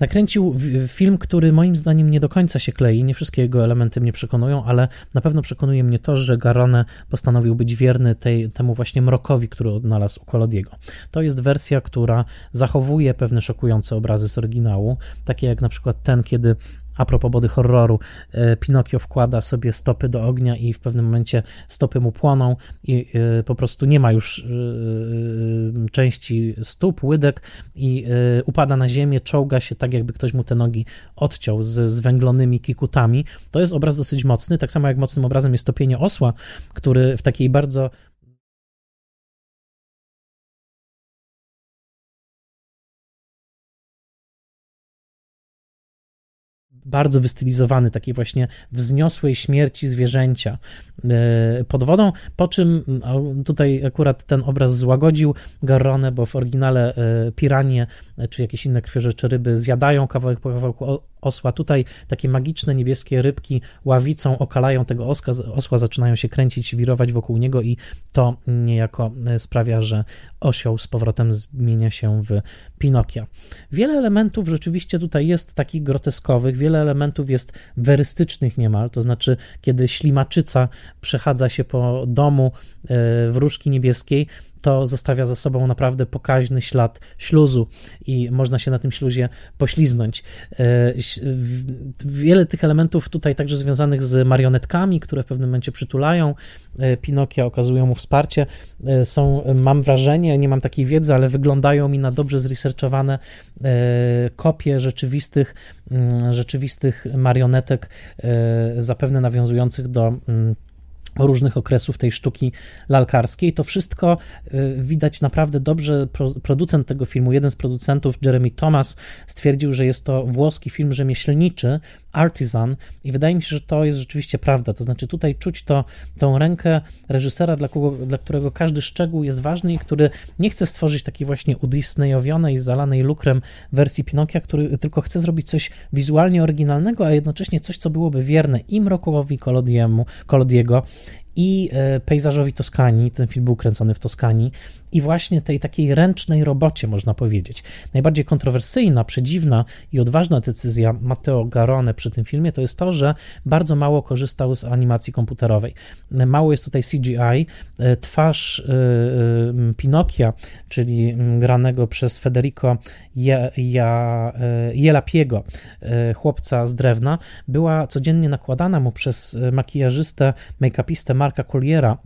nakręcił film, który moim zdaniem nie do końca się klei. Nie wszystkie jego elementy mnie przekonują, ale na pewno przekonuje mnie to, że Garone postanowił być wierny tej, temu właśnie mrokowi, który odnalazł u Kolodiego. To jest wersja, która zachowuje pewne szokujące obrazy z oryginału, takie jak na przykład ten, kiedy a propos body horroru, e, Pinokio wkłada sobie stopy do ognia i w pewnym momencie stopy mu płoną i e, po prostu nie ma już e, części stóp, łydek i upada na ziemię, czołga się tak, jakby ktoś mu te nogi odciął z zwęglonymi kikutami. To jest obraz dosyć mocny, tak samo jak mocnym obrazem jest topienie osła, który w takiej bardzo bardzo wystylizowany, takiej właśnie wzniosłej śmierci zwierzęcia e, pod wodą, po czym tutaj akurat ten obraz złagodził Garrone, bo w oryginale e, piranie czy jakieś inne krwiożercze ryby zjadają kawałek po kawałku osła. Tutaj takie magiczne niebieskie rybki ławicą okalają tego osła, osła zaczynają się kręcić, wirować wokół niego i to niejako e, sprawia, że osioł z powrotem zmienia się w Pinokia. Wiele elementów rzeczywiście tutaj jest takich groteskowych, wiele elementów jest werystycznych niemal, to znaczy kiedy ślimaczyca przechadza się po domu e, wróżki niebieskiej, to zostawia za sobą naprawdę pokaźny ślad śluzu i można się na tym śluzie pośliznąć. E, wiele tych elementów tutaj także związanych z marionetkami, które w pewnym momencie przytulają e, Pinokia, okazują mu wsparcie, e, są, mam wrażenie, nie mam takiej wiedzy, ale wyglądają mi na dobrze zresearchowane kopie rzeczywistych, mm, rzeczywistych marionetek, zapewne nawiązujących do mm, różnych okresów tej sztuki lalkarskiej. To wszystko y, widać naprawdę dobrze. Producent tego filmu, jeden z producentów, Jeremy Thomas, stwierdził, że jest to włoski film rzemieślniczy, artisan i wydaje mi się, że to jest rzeczywiście prawda. To znaczy tutaj czuć to, tą rękę reżysera, dla, kogo, dla którego każdy szczegół jest ważny i który nie chce stworzyć takiej właśnie udisneyowionej, zalanej lukrem wersji Pinokia, który tylko chce zrobić coś wizualnie oryginalnego, a jednocześnie coś, co byłoby wierne i Mrokołowi Kolodiemu, Kolodiego i e, pejzażowi Toskanii. Ten film był kręcony w Toskanii i właśnie tej takiej ręcznej robocie, można powiedzieć. Najbardziej kontrowersyjna, przedziwna i odważna decyzja Matteo Garone przy tym filmie to jest to, że bardzo mało korzystał z animacji komputerowej. Mało jest tutaj CGI. E, twarz e, Pinokia, czyli granego przez Federico Jelapiego, chłopca z drewna, była codziennie nakładana mu przez makijażystę, make-upistę Marka Colliera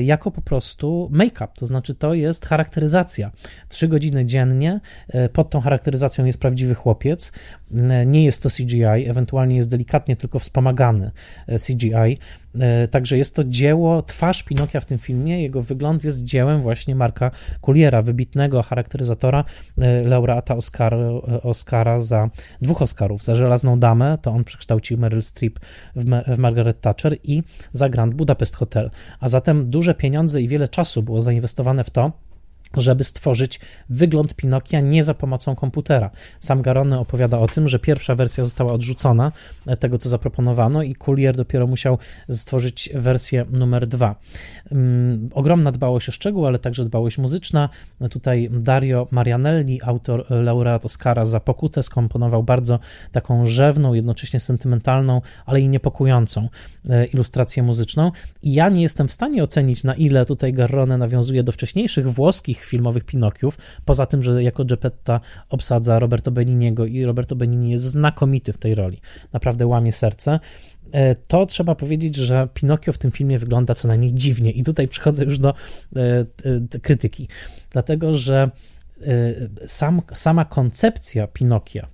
jako po prostu make-up, to znaczy to jest charakteryzacja. Trzy godziny dziennie, e, pod tą charakteryzacją jest prawdziwy chłopiec, nie jest to CGI, ewentualnie jest delikatnie tylko wspomagany e, CGI, e, także jest to dzieło, twarz Pinokia w tym filmie, jego wygląd jest dziełem właśnie Marka Kuliera, wybitnego charakteryzatora, laureata Oscar, Oscara za, dwóch Oscarów, za Żelazną Damę, to on przekształcił Meryl Streep w, w Margaret Thatcher i za Grand Budapest Hotel, a zatem duże pieniądze i wiele czasu było zainwestowane w to, żeby stworzyć wygląd Pinokia nie za pomocą komputera. Sam Garone opowiada o tym, że pierwsza wersja została odrzucona e, tego, co zaproponowano i Collier dopiero musiał stworzyć wersję numer dwa. Um, ogromna dbałość o szczegół, ale także dbałość muzyczna. Tutaj Dario Marianelli, autor laureat Oscara za Pokutę, skomponował bardzo taką rzewną, jednocześnie sentymentalną, ale i niepokojącą e, ilustrację muzyczną. I ja nie jestem w stanie ocenić, na ile tutaj Garrone nawiązuje do wcześniejszych włoskich filmowych Pinokiów, poza tym, że jako Geppetta obsadza Roberto Beniniego i Roberto Benini jest znakomity w tej roli. Naprawdę łamie serce e, to trzeba powiedzieć, że Pinokio w tym filmie wygląda co najmniej dziwnie. I tutaj przychodzę już do e, e, krytyki, dlatego że sam, sama koncepcja Pinokia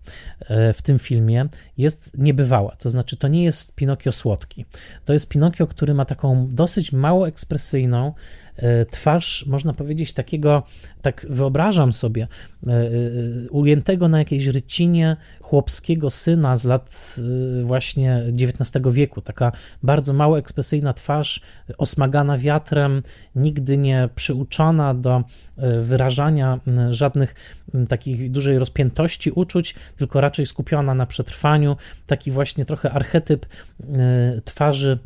w tym filmie jest niebywała. To znaczy, to nie jest Pinokio słodki. To jest Pinokio, który ma taką dosyć mało ekspresyjną, twarz, można powiedzieć, takiego, tak wyobrażam sobie, e, e, ujętego na jakiejś rycinie chłopskiego syna z lat właśnie XIX wieku. Taka bardzo mało ekspresyjna twarz, osmagana wiatrem, nigdy nie przyuczona do wyrażania żadnych takich dużej rozpiętości uczuć, tylko raczej skupiona na przetrwaniu. Taki właśnie trochę archetyp twarzy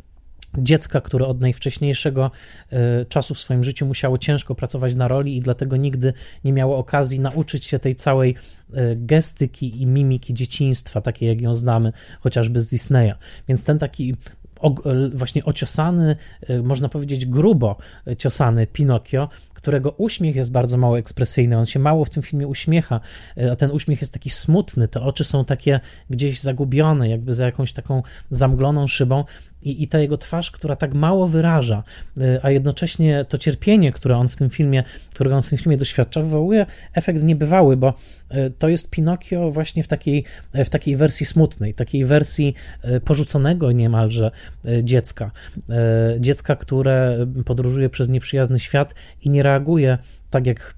dziecka, które od najwcześniejszego e, czasu w swoim życiu musiało ciężko pracować na roli i dlatego nigdy nie miało okazji nauczyć się tej całej e, gestyki i mimiki dzieciństwa, takiej jak ją znamy chociażby z Disneya. Więc ten taki właśnie ociosany, e, można powiedzieć grubo ciosany Pinokio, którego uśmiech jest bardzo mało ekspresyjny, on się mało w tym filmie uśmiecha, a ten uśmiech jest taki smutny, te oczy są takie gdzieś zagubione, jakby za jakąś taką zamgloną szybą i, i ta jego twarz, która tak mało wyraża, y, a jednocześnie to cierpienie, które on w tym filmie, którego on w tym filmie doświadcza, wywołuje efekt niebywały, bo y, to jest Pinokio właśnie w takiej, w takiej wersji smutnej, takiej wersji porzuconego niemalże dziecka. Dziecka, które podróżuje przez nieprzyjazny świat i nie reaguje tak jak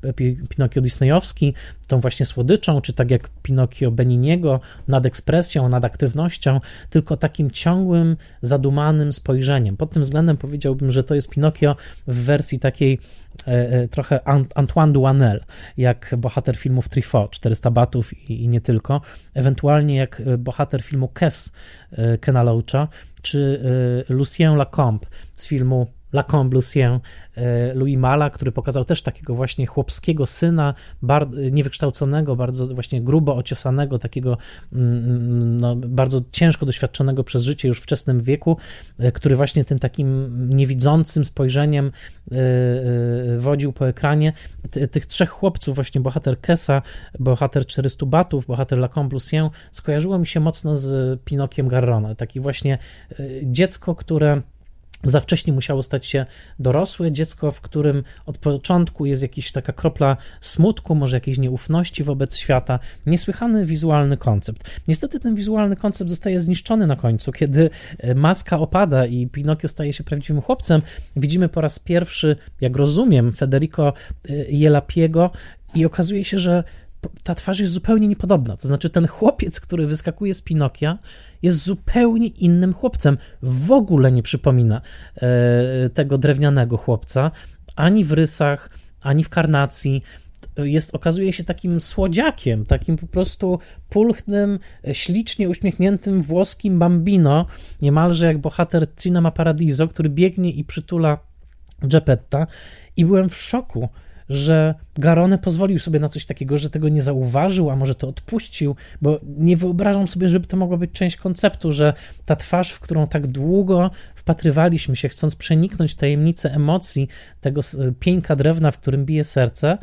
Pinokio Disneyowski, tą właśnie słodyczą, czy tak jak Pinokio Beniniego, nad ekspresją, nad aktywnością, tylko takim ciągłym, zadumanym spojrzeniem. Pod tym względem powiedziałbym, że to jest Pinokio w wersji takiej e, e, trochę Antoine Duanel, jak bohater filmów Truffaut, 400 batów i, i nie tylko, ewentualnie jak e, bohater filmu Kes Kena Loacha, czy Lucien Lacombe z filmu Lacombe Lucien e, Louis Mala, który pokazał też takiego właśnie chłopskiego syna, bar, niewykształconego, bardzo właśnie grubo ociosanego, takiego mm, no, bardzo ciężko doświadczonego przez życie już w wczesnym wieku, e, który właśnie tym takim niewidzącym spojrzeniem e, wodził po ekranie. Tych trzech chłopców, właśnie bohater Kesa, bohater 400 batów, bohater Lacombe Lucien, skojarzyło mi się mocno z Pinokiem Garrona. Taki właśnie dziecko, które za wcześnie musiało stać się dorosłe dziecko, w którym od początku jest jakaś taka kropla smutku, może jakiejś nieufności wobec świata. Niesłychany wizualny koncept. Niestety ten wizualny koncept zostaje zniszczony na końcu, kiedy e, maska opada i Pinokio staje się prawdziwym chłopcem. Widzimy po raz pierwszy, jak rozumiem, Federico e, Jelapiego i okazuje się, że ta twarz jest zupełnie niepodobna. To znaczy, ten chłopiec, który wyskakuje z Pinokia, jest zupełnie innym chłopcem. W ogóle nie przypomina e, tego drewnianego chłopca, ani w rysach, ani w karnacji. jest, okazuje się takim słodziakiem, takim po prostu pulchnym, ślicznie uśmiechniętym włoskim bambino, niemalże jak bohater Cinema Paradiso, który biegnie i przytula Geppetta i byłem w szoku, że Garone pozwolił sobie na coś takiego, że tego nie zauważył, a może to odpuścił, bo nie wyobrażam sobie, żeby to mogła być część konceptu, że ta twarz, w którą tak długo wpatrywaliśmy się, chcąc przeniknąć tajemnicę emocji tego pieńka drewna, w którym bije serce,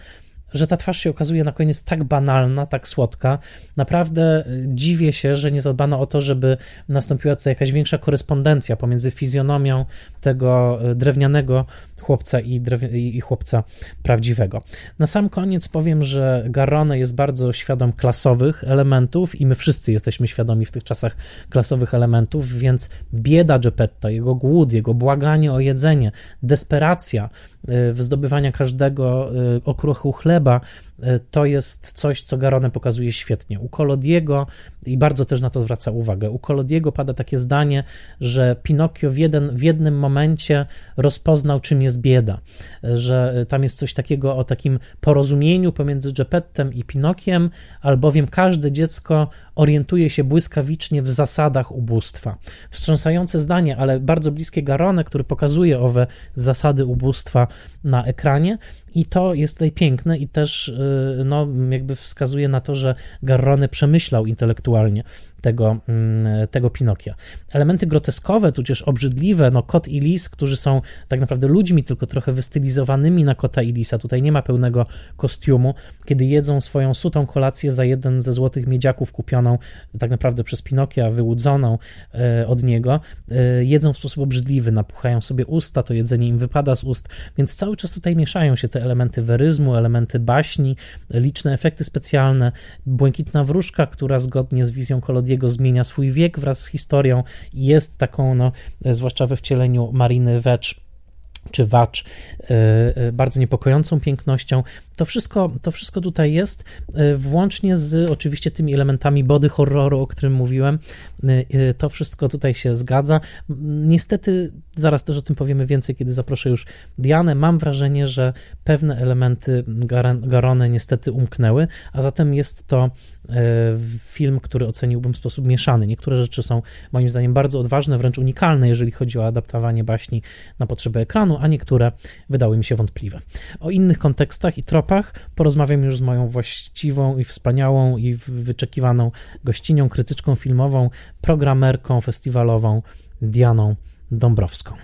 że ta twarz się okazuje na koniec tak banalna, tak słodka. Naprawdę y, dziwię się, że nie zadbano o to, żeby nastąpiła tutaj jakaś większa korespondencja pomiędzy fizjonomią tego y, drewnianego chłopca i, i chłopca prawdziwego. Na sam koniec powiem, że Garrone jest bardzo świadom klasowych elementów i my wszyscy jesteśmy świadomi w tych czasach klasowych elementów, więc bieda Geppetta, jego głód, jego błaganie o jedzenie, desperacja w zdobywania każdego y, okruchu chleba, y, to jest coś, co Garone pokazuje świetnie. U Kolodiego i bardzo też na to zwraca uwagę. U Kolodiego pada takie zdanie, że Pinokio w, jeden, w jednym momencie rozpoznał, czym jest bieda, że tam jest coś takiego o takim porozumieniu pomiędzy Geppettem i Pinokiem, albowiem każde dziecko orientuje się błyskawicznie w zasadach ubóstwa. Wstrząsające zdanie, ale bardzo bliskie Garone, który pokazuje owe zasady ubóstwa na ekranie i to jest tutaj piękne i też no, jakby wskazuje na to, że Garrone przemyślał intelektualnie tego, mm, tego Pinokia. Elementy groteskowe, tudzież obrzydliwe, no kot i lis, którzy są tak naprawdę ludźmi, tylko trochę wystylizowanymi na kota i lisa. Tutaj nie ma pełnego kostiumu. Kiedy jedzą swoją sutą kolację za jeden ze złotych miedziaków kupioną tak naprawdę przez Pinokia, wyłudzoną e, od niego, e, jedzą w sposób obrzydliwy, napuchają sobie usta, to jedzenie im wypada z ust, więc cały czas tutaj mieszają się te elementy weryzmu, elementy baśni, liczne efekty specjalne, błękitna wróżka, która zgodnie z wizją Kolodiego jego zmienia swój wiek wraz z historią i jest taką, no, zwłaszcza we wcieleniu Mariny Wecz, czy Wacz, e, e, bardzo niepokojącą pięknością. To wszystko, to wszystko tutaj jest, e, włącznie z oczywiście tymi elementami body horroru, o którym mówiłem. To wszystko tutaj się zgadza. Niestety, zaraz też o tym powiemy więcej, kiedy zaproszę już Dianę. Mam wrażenie, że pewne elementy Garone niestety umknęły, a zatem jest to film, który oceniłbym w sposób mieszany. Niektóre rzeczy są moim zdaniem bardzo odważne, wręcz unikalne, jeżeli chodzi o adaptowanie baśni na potrzeby ekranu, a niektóre wydały mi się wątpliwe. O innych kontekstach i tropach porozmawiam już z moją właściwą i wspaniałą i wyczekiwaną gościnią, krytyczką filmową, programerką festiwalową Dianą Dąbrowską.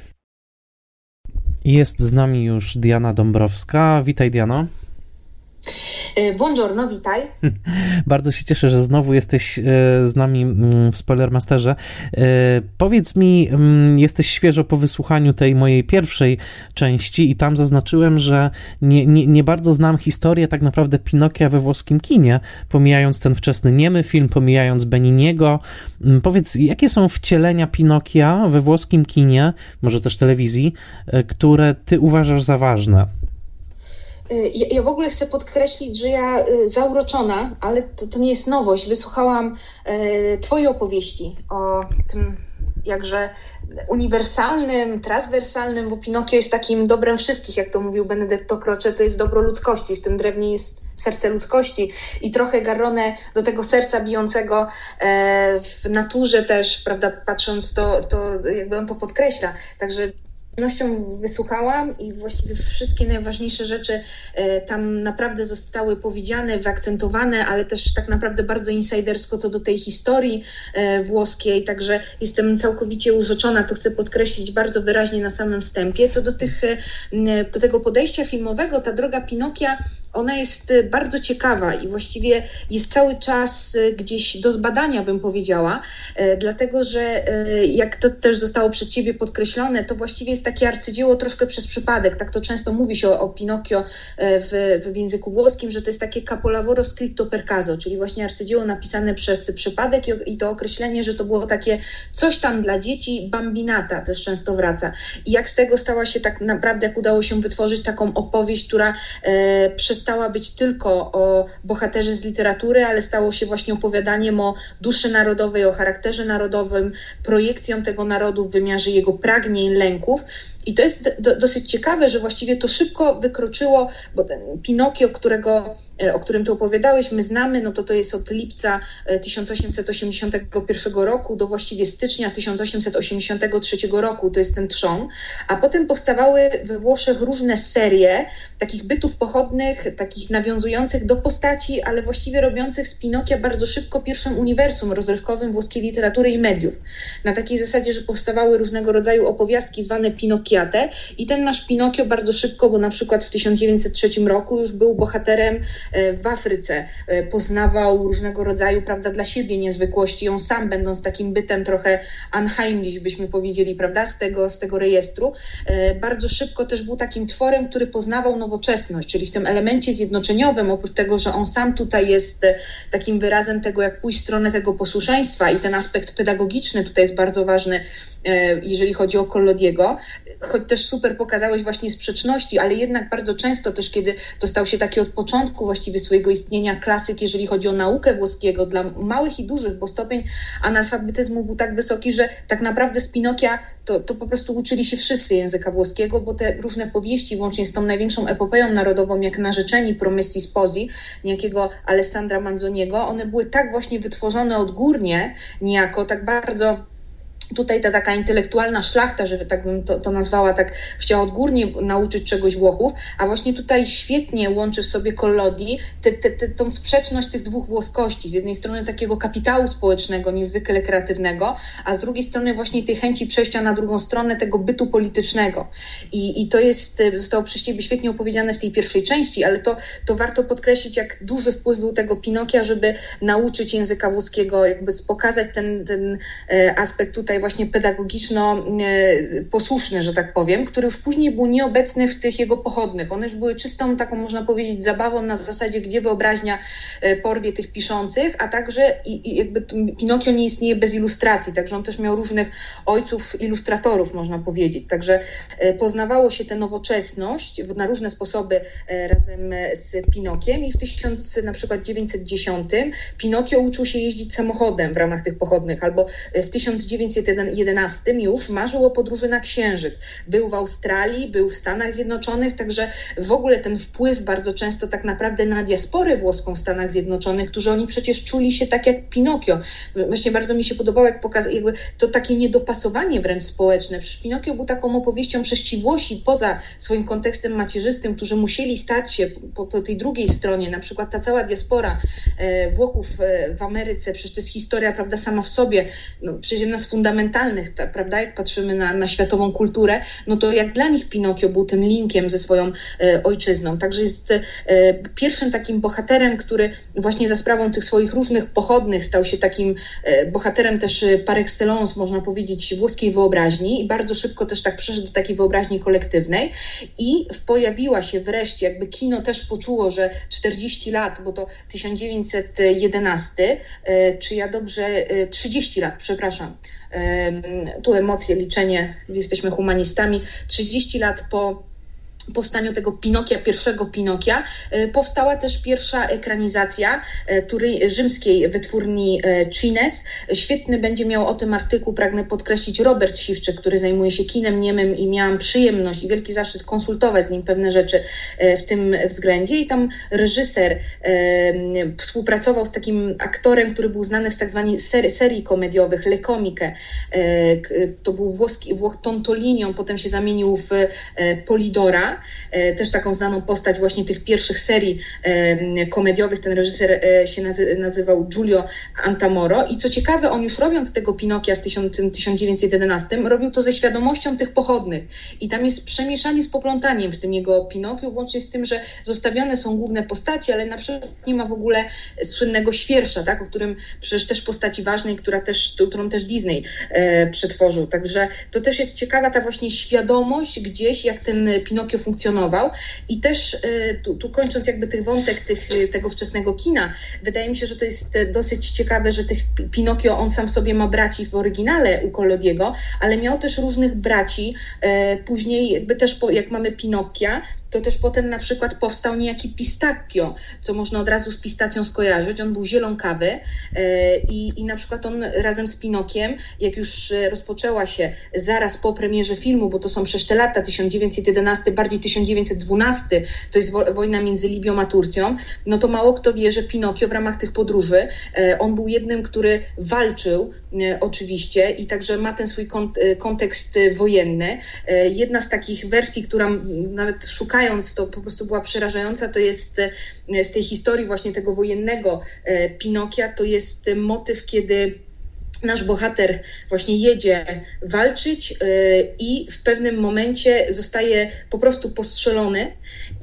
Jest z nami już Diana Dąbrowska. Witaj, Diano. E, buongiorno, witaj. [LAUGHS] Bardzo się cieszę, że znowu jesteś e, z nami mm, w Spoilermasterze. E, powiedz mi, mm, jesteś świeżo po wysłuchaniu tej mojej pierwszej części i tam zaznaczyłem, że nie, nie, nie bardzo znam historię tak naprawdę Pinokia we włoskim kinie, pomijając ten wczesny niemy film, pomijając Beniniego. Mm, powiedz, jakie są wcielenia Pinokia we włoskim kinie, może też telewizji, które ty uważasz za ważne? Ja w ogóle chcę podkreślić, że ja y, zauroczona, ale to, to nie jest nowość, wysłuchałam y, Twojej opowieści o tym jakże uniwersalnym, transwersalnym, bo Pinokio jest takim dobrem wszystkich, jak to mówił Benedetto Croce, to jest dobro ludzkości, w tym drewnie jest serce ludzkości. I trochę Garrone do tego serca bijącego e, w naturze też, prawda, patrząc to, to jakby on to podkreśla, także przyjemnością wysłuchałam i właściwie wszystkie najważniejsze rzeczy e, tam naprawdę zostały powiedziane, wyakcentowane, ale też tak naprawdę bardzo insidersko co do tej historii e, włoskiej, także jestem całkowicie urzeczona, to chcę podkreślić bardzo wyraźnie na samym wstępie. Co do, tych, e, do tego podejścia filmowego, ta droga Pinokia ona jest y, bardzo ciekawa i właściwie jest cały czas y, gdzieś do zbadania, bym powiedziała, y, dlatego że jak to też zostało przez Ciebie podkreślone, to właściwie jest takie arcydzieło troszkę przez przypadek. Tak to często mówi się o, o Pinokio w, w języku włoskim, że to jest takie capolavoro scritto per caso, czyli właśnie arcydzieło napisane przez przypadek i, i to określenie, że to było takie coś tam dla dzieci, bambinata też często wraca. I jak z tego stała się tak naprawdę, jak udało się wytworzyć taką opowieść, która e, przez przestała być tylko o bohaterze z literatury, ale stało się właśnie opowiadaniem o duszy narodowej, o charakterze narodowym, projekcją tego narodu w wymiarze jego pragnień, lęków. I to jest do, dosyć ciekawe, że właściwie to szybko wykroczyło, bo ten Pinokio, którego, e, o którym tu opowiadałeś, my znamy, no to to jest od lipca 1881 roku do właściwie stycznia 1883 roku, to jest ten trzon, a potem powstawały we Włoszech różne serie takich bytów pochodnych, takich nawiązujących do postaci, ale właściwie robiących z Pinokia bardzo szybko pierwszym uniwersum rozrywkowym włoskiej literatury i mediów. Na takiej zasadzie, że powstawały różnego rodzaju opowiastki zwane I ten nasz Pinokio bardzo szybko, bo na przykład w 1903 roku już był bohaterem e, w Afryce, e, poznawał różnego rodzaju, prawda, dla siebie niezwykłości. On sam, będąc takim bytem trochę unheimlich, byśmy powiedzieli, prawda, z tego, z tego rejestru, e, bardzo szybko też był takim tworem, który poznawał nowoczesność, czyli w tym elemencie zjednoczeniowym, oprócz tego, że on sam tutaj jest takim wyrazem tego, jak pójść w stronę tego posłuszeństwa i ten aspekt pedagogiczny tutaj jest bardzo ważny, jeżeli chodzi o Collodiego, choć też super pokazałeś właśnie sprzeczności, ale jednak bardzo często też, kiedy to stał się taki od początku właściwie swojego istnienia klasyk, jeżeli chodzi o naukę włoskiego dla małych i dużych, bo stopień analfabetyzmu był tak wysoki, że tak naprawdę z Pinokia to, to po prostu uczyli się wszyscy języka włoskiego, bo te różne powieści, łącznie z tą największą epopeją narodową, jak Narzeczeni Promessi Sposi, niejakiego Alessandra Manzoniego, one były tak właśnie wytworzone odgórnie, niejako tak bardzo tutaj ta taka intelektualna szlachta, że tak bym to, to nazwała, tak chciała odgórnie nauczyć czegoś Włochów, a właśnie tutaj świetnie łączy w sobie Collodi te, te, te, tą sprzeczność tych dwóch włoskości. Z jednej strony takiego kapitału społecznego, niezwykle kreatywnego, a z drugiej strony właśnie tej chęci przejścia na drugą stronę tego bytu politycznego. I, i to jest, zostało przez świetnie opowiedziane w tej pierwszej części, ale to, to warto podkreślić, jak duży wpływ był tego Pinokia, żeby nauczyć języka włoskiego, jakby pokazać ten, ten e, aspekt tutaj właśnie pedagogiczno-posłuszny, że tak powiem, który już później był nieobecny w tych jego pochodnych. One już były czystą taką, można powiedzieć, zabawą na zasadzie, gdzie wyobraźnia e, porwie tych piszących, a także i, i jakby Pinokio nie istnieje bez ilustracji, także on też miał różnych ojców ilustratorów, można powiedzieć. Także e, poznawało się tę nowoczesność na różne sposoby e, razem z Pinokiem i w 1910 Pinokio uczył się jeździć samochodem w ramach tych pochodnych, albo w 1900 2011 już marzył o podróży na Księżyc. Był w Australii, był w Stanach Zjednoczonych, także w ogóle ten wpływ bardzo często tak naprawdę na diasporę włoską w Stanach Zjednoczonych, którzy oni przecież czuli się tak jak Pinokio. Właśnie bardzo mi się podobało, jak pokazał, jakby to takie niedopasowanie wręcz społeczne. Przecież Pinokio był taką opowieścią przez ci Włosi poza swoim kontekstem macierzystym, którzy musieli stać się po, po tej drugiej stronie, na przykład ta cała diaspora e, Włochów e, w Ameryce, przecież to jest historia, prawda, sama w sobie, no, przecież jedna z fundamentalnych fundamentalnych, prawda, jak patrzymy na, na światową kulturę, no to jak dla nich Pinokio był tym linkiem ze swoją e, ojczyzną. Także jest e, pierwszym takim bohaterem, który właśnie za sprawą tych swoich różnych pochodnych stał się takim e, bohaterem też e, par excellence, można powiedzieć, włoskiej wyobraźni i bardzo szybko też tak przeszedł do takiej wyobraźni kolektywnej i pojawiła się wreszcie, jakby kino też poczuło, że 40 lat, bo to 1911, e, czy ja dobrze, 30 lat, przepraszam, tu emocje, liczenie, jesteśmy humanistami. 30 lat po powstaniu tego Pinokia, pierwszego Pinokia, e, powstała też pierwsza ekranizacja tury, rzymskiej wytwórni e, Cines. Świetny będzie miał o tym artykuł, pragnę podkreślić, Robert Siwczyk, który zajmuje się kinem niemym i miałam przyjemność i wielki zaszczyt konsultować z nim pewne rzeczy e, w tym względzie. I tam reżyser współpracował z takim aktorem, który był znany z tak zwanej serii, serii komediowych, Le Comique. To był włoski, Włoch Tontolini, on potem się zamienił w Polidora. E, też taką znaną postać właśnie tych pierwszych serii e, komediowych. Ten reżyser e, się nazywał Giulio Antamoro i co ciekawe, on już robiąc tego Pinokia w 1911 robił to ze świadomością tych pochodnych i tam jest przemieszanie z poplątaniem w tym jego Pinokiu, włącznie z tym, że zostawione są główne postacie, ale na przykład nie ma w ogóle słynnego świersza, tak, o którym przecież też postaci ważnej, która też, którą też Disney przetworzył. Także to też jest ciekawa ta właśnie świadomość gdzieś, jak ten Pinokio funkcjonował. I też y, tu, tu kończąc jakby tych wątek tych, y, tego wczesnego kina, wydaje mi się, że to jest y, dosyć ciekawe, że tych Pinokio, on sam sobie ma braci w oryginale u Collodiego, ale miał też różnych braci. Później jakby też, po, jak mamy Pinokia, to też potem na przykład powstał niejaki pistacchio, co można od razu z pistacją skojarzyć. On był zielonkawy e, i, i na przykład on razem z Pinokiem, jak już rozpoczęła się zaraz po premierze filmu, bo to są te lata 1911, bardziej 1912, to jest wojna między Libią a Turcją, no to mało kto wie, że Pinokio w ramach tych podróży, e, on był jednym, który walczył e, oczywiście. I także ma ten swój kontekst wojenny. Jedna z takich wersji, która nawet szukając to po prostu była przerażająca, to jest e, z tej historii właśnie tego wojennego e, Pinokia, to jest motyw, kiedy nasz bohater właśnie jedzie walczyć e, i w pewnym momencie zostaje po prostu postrzelony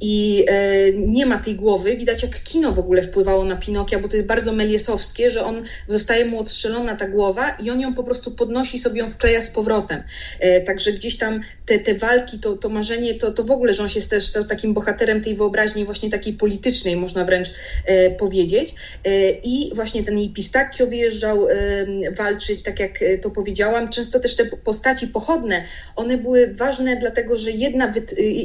i e, nie ma tej głowy. Widać, jak kino w ogóle wpływało na Pinokia, bo to jest bardzo meliesowskie, że on zostaje mu odstrzelona ta głowa i on ją po prostu podnosi sobie ją wkleja z powrotem. E, także gdzieś tam te, te walki, to, to marzenie, to, to w ogóle, że on się też stał takim bohaterem tej wyobraźni właśnie takiej politycznej, można wręcz e, powiedzieć. I właśnie ten Pistacchio wyjeżdżał walczyć, tak jak to powiedziałam. Często też te postaci pochodne, one były ważne dlatego, że jedna,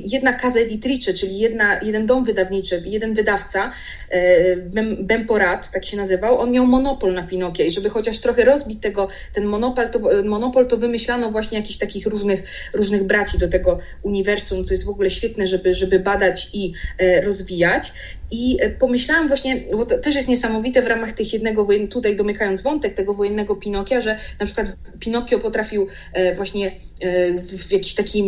jedna casa editrice, czyli jedna, jeden dom wydawniczy, jeden wydawca, e, Bemporat, tak się nazywał, on miał monopol na Pinokia i żeby chociaż trochę rozbić tego, ten monopol, to, monopol, to wymyślano właśnie jakichś takich różnych, różnych braci do tego uniwersum, co jest w ogóle świetne, żeby, żeby badać i e, rozwijać. I e, pomyślałam właśnie, bo to też jest niesamowite w ramach tych jednego, tutaj domykając wątek tego wojennego Pinokia, że na przykład Pinokio potrafił właśnie w jakiś taki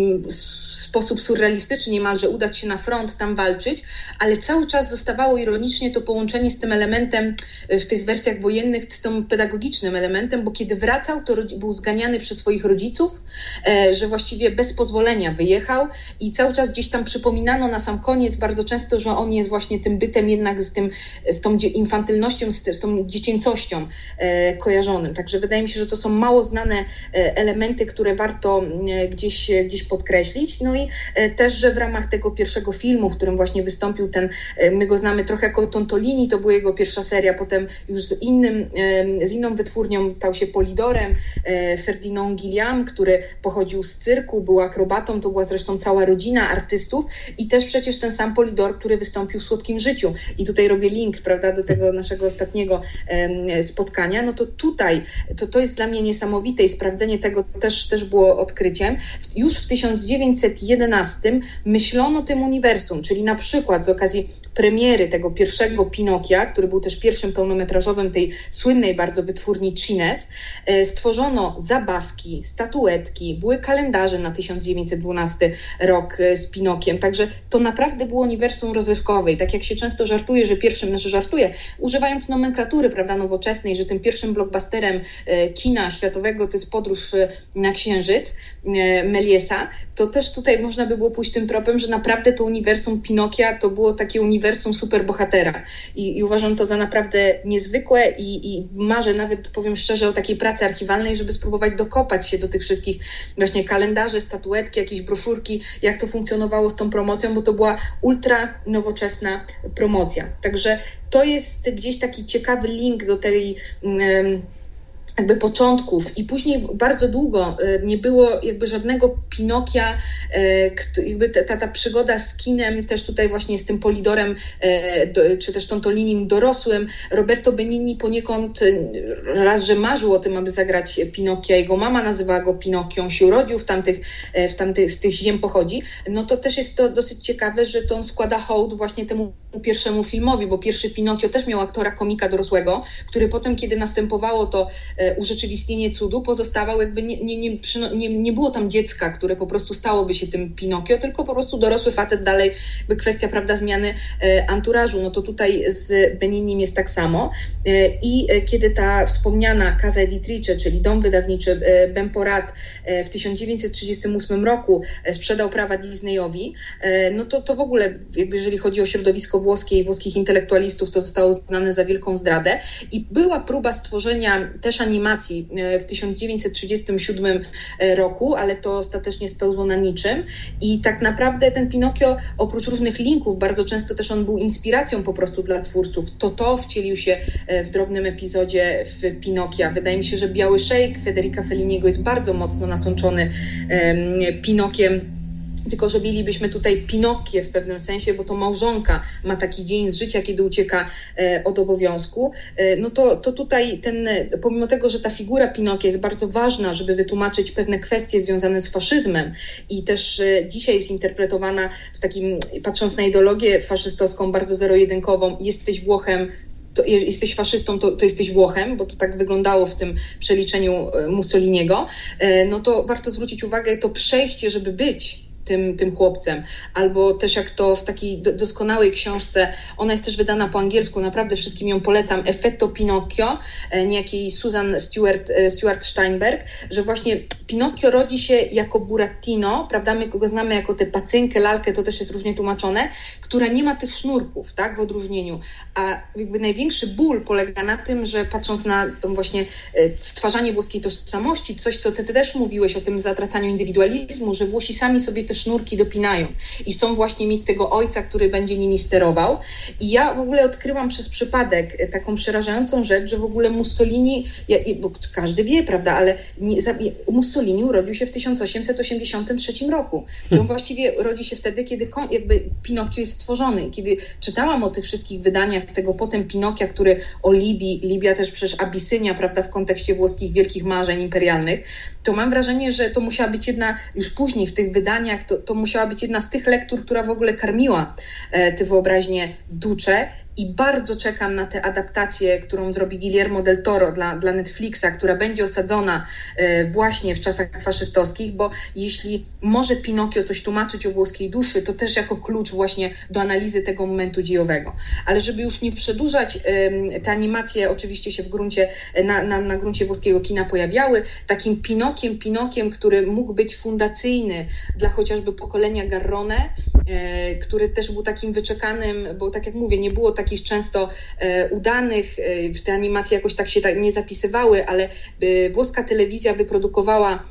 sposób surrealistyczny niemalże udać się na front, tam walczyć, ale cały czas zostawało ironicznie to połączenie z tym elementem e, w tych wersjach wojennych, z tym pedagogicznym elementem, bo kiedy wracał, to był zganiany przez swoich rodziców, e, że właściwie bez pozwolenia wyjechał i cały czas gdzieś tam przypominano na sam koniec bardzo często, że on jest właśnie tym bytem jednak z, tym, z tą infantylnością, z, tą dziecięcością e, kojarzonym. Także wydaje mi się, że to są mało znane elementy, które warto gdzieś, gdzieś podkreślić. No i też, że w ramach tego pierwszego filmu, w którym właśnie wystąpił ten, e, my go znamy trochę jako Tontolini, to była jego pierwsza seria, potem już z, innym, z inną wytwórnią stał się Polidorem, e, Ferdinand Gilliam, który pochodził z cyrku, był akrobatą, to była zresztą cała rodzina artystów i też przecież ten sam Polidor, który wystąpił w Słodkim Życiu. I tutaj robię link, prawda, do tego naszego ostatniego spotkania, no to tutaj, to, to jest dla mnie niesamowite i sprawdzenie tego też, też było odkryciem. Już w 1911 myślono tym uniwersum, czyli na przykład z okazji premiery tego pierwszego Pinokia, który był też pierwszym pełnometrażowym tej słynnej bardzo wytwórni Chines, e, stworzono zabawki, statuetki, były kalendarze na 1912 rok e, z Pinokiem, także to naprawdę było uniwersum rozrywkowe i tak jak się często żartuje, że pierwszym, znaczy żartuje, używając nomenklatury, prawda, nowoczesnej, że tym pierwszym blockbusterem e, kina światowego to jest podróż na Księżyc Meliesa, to też tutaj można by było pójść tym tropem, że naprawdę to uniwersum Pinokia to było takie uniwersum superbohatera. I, i uważam to za naprawdę niezwykłe i, i marzę nawet, powiem szczerze, o takiej pracy archiwalnej, żeby spróbować dokopać się do tych wszystkich właśnie kalendarzy, statuetki, jakieś broszurki, jak to funkcjonowało z tą promocją, bo to była ultra nowoczesna promocja. Także to jest gdzieś taki ciekawy link do tej. Jakby początków i później bardzo długo e, nie było jakby żadnego Pinokia, e, jakby ta, ta przygoda z kinem też tutaj właśnie z tym Polidorem, e, czy też Tontolinim dorosłym. Roberto Benigni poniekąd raz, że marzył o tym, aby zagrać Pinokia, jego mama nazywała go Pinokią, się urodził w tamtych, w tamtych, z tych ziem pochodzi, no to też jest to dosyć ciekawe, że to on składa hołd właśnie temu pierwszemu filmowi, bo pierwszy Pinokio też miał aktora komika dorosłego, który potem, kiedy następowało to urzeczywistnienie cudu pozostawał jakby nie, nie, nie, nie, nie było tam dziecka, które po prostu stałoby się tym Pinokio, tylko po prostu dorosły facet dalej, by kwestia, prawda, zmiany e, anturażu. No to tutaj z Beninim jest tak samo. E, I kiedy ta wspomniana Casa Editrice, czyli dom wydawniczy Bemporat w 1938 roku sprzedał prawa Disneyowi, no to, to w ogóle, jakby jeżeli chodzi o środowisko włoskie i włoskich intelektualistów, to zostało znane za wielką zdradę. I była próba stworzenia też animacji e, w 1937 e, roku, ale to ostatecznie spełzło na niczym. I tak naprawdę ten Pinokio, oprócz różnych linków, bardzo często też on był inspiracją po prostu dla twórców. To to wcielił się e, w drobnym epizodzie w Pinokia. Wydaje mi się, że Biały Szejk Federica Felliniego jest bardzo mocno nasączony Pinokiem tylko że mielibyśmy tutaj Pinokię w pewnym sensie, bo to małżonka ma taki dzień z życia, kiedy ucieka e, od obowiązku, e, no to, to tutaj ten, pomimo tego, że ta figura Pinokia jest bardzo ważna, żeby wytłumaczyć pewne kwestie związane z faszyzmem i też e, dzisiaj jest interpretowana w takim, patrząc na ideologię faszystowską, bardzo zero-jedynkową, jesteś Włochem, to jesteś faszystą, to, to, jesteś Włochem, bo to tak wyglądało w tym przeliczeniu Mussoliniego, no to warto zwrócić uwagę to przejście, żeby być tym, tym chłopcem. Albo też jak to w takiej doskonałej książce, ona jest też wydana po angielsku, naprawdę wszystkim ją polecam, Effetto Pinocchio, e, niejakiej Susan Stewart, e, Stewart Steinberg, że właśnie Pinocchio rodzi się jako Burattino, prawda, my go znamy jako tę pacynkę, lalkę, to też jest różnie tłumaczone, która nie ma tych sznurków, tak, w odróżnieniu. A jakby największy ból polega na tym, że patrząc na tą właśnie e, stwarzanie włoskiej tożsamości, coś, co ty, ty też mówiłeś o tym zatracaniu indywidualizmu, że Włosi sami sobie te sznurki dopinają i są właśnie mieć tego ojca, który będzie nimi sterował. I ja w ogóle odkryłam przez przypadek e, taką przerażającą rzecz, że w ogóle Mussolini, ja, bo każdy wie, prawda, ale nie, Mussolini urodził się w 1883 roku. on hmm. właściwie rodzi się wtedy, kiedy jakby Pinokio jest stworzony. Kiedy czytałam o tych wszystkich wydaniach tego potem Pinokia, który o Libii, Libia też przecież Abisynia, prawda, w kontekście włoskich wielkich marzeń imperialnych, to mam wrażenie, że to musiała być jedna, już później w tych wydaniach, to, to musiała być jedna z tych lektur, która w ogóle karmiła e, tę wyobraźnię Ducze i bardzo czekam na tę adaptację, którą zrobi Guillermo del Toro dla, dla Netflixa, która będzie osadzona e, właśnie w czasach faszystowskich, bo jeśli może Pinokio coś tłumaczyć o włoskiej duszy, to też jako klucz właśnie do analizy tego momentu dziejowego. Ale żeby już nie przedłużać, te animacje oczywiście się w gruncie, na, na, na gruncie włoskiego kina pojawiały. Takim Pinokiem, Pinokiem, który mógł być fundacyjny dla chociażby pokolenia Garrone, e, który też był takim wyczekanym, bo tak jak mówię, nie było tak takich często e, udanych, e, te animacje jakoś tak się tak nie zapisywały, ale e, włoska telewizja wyprodukowała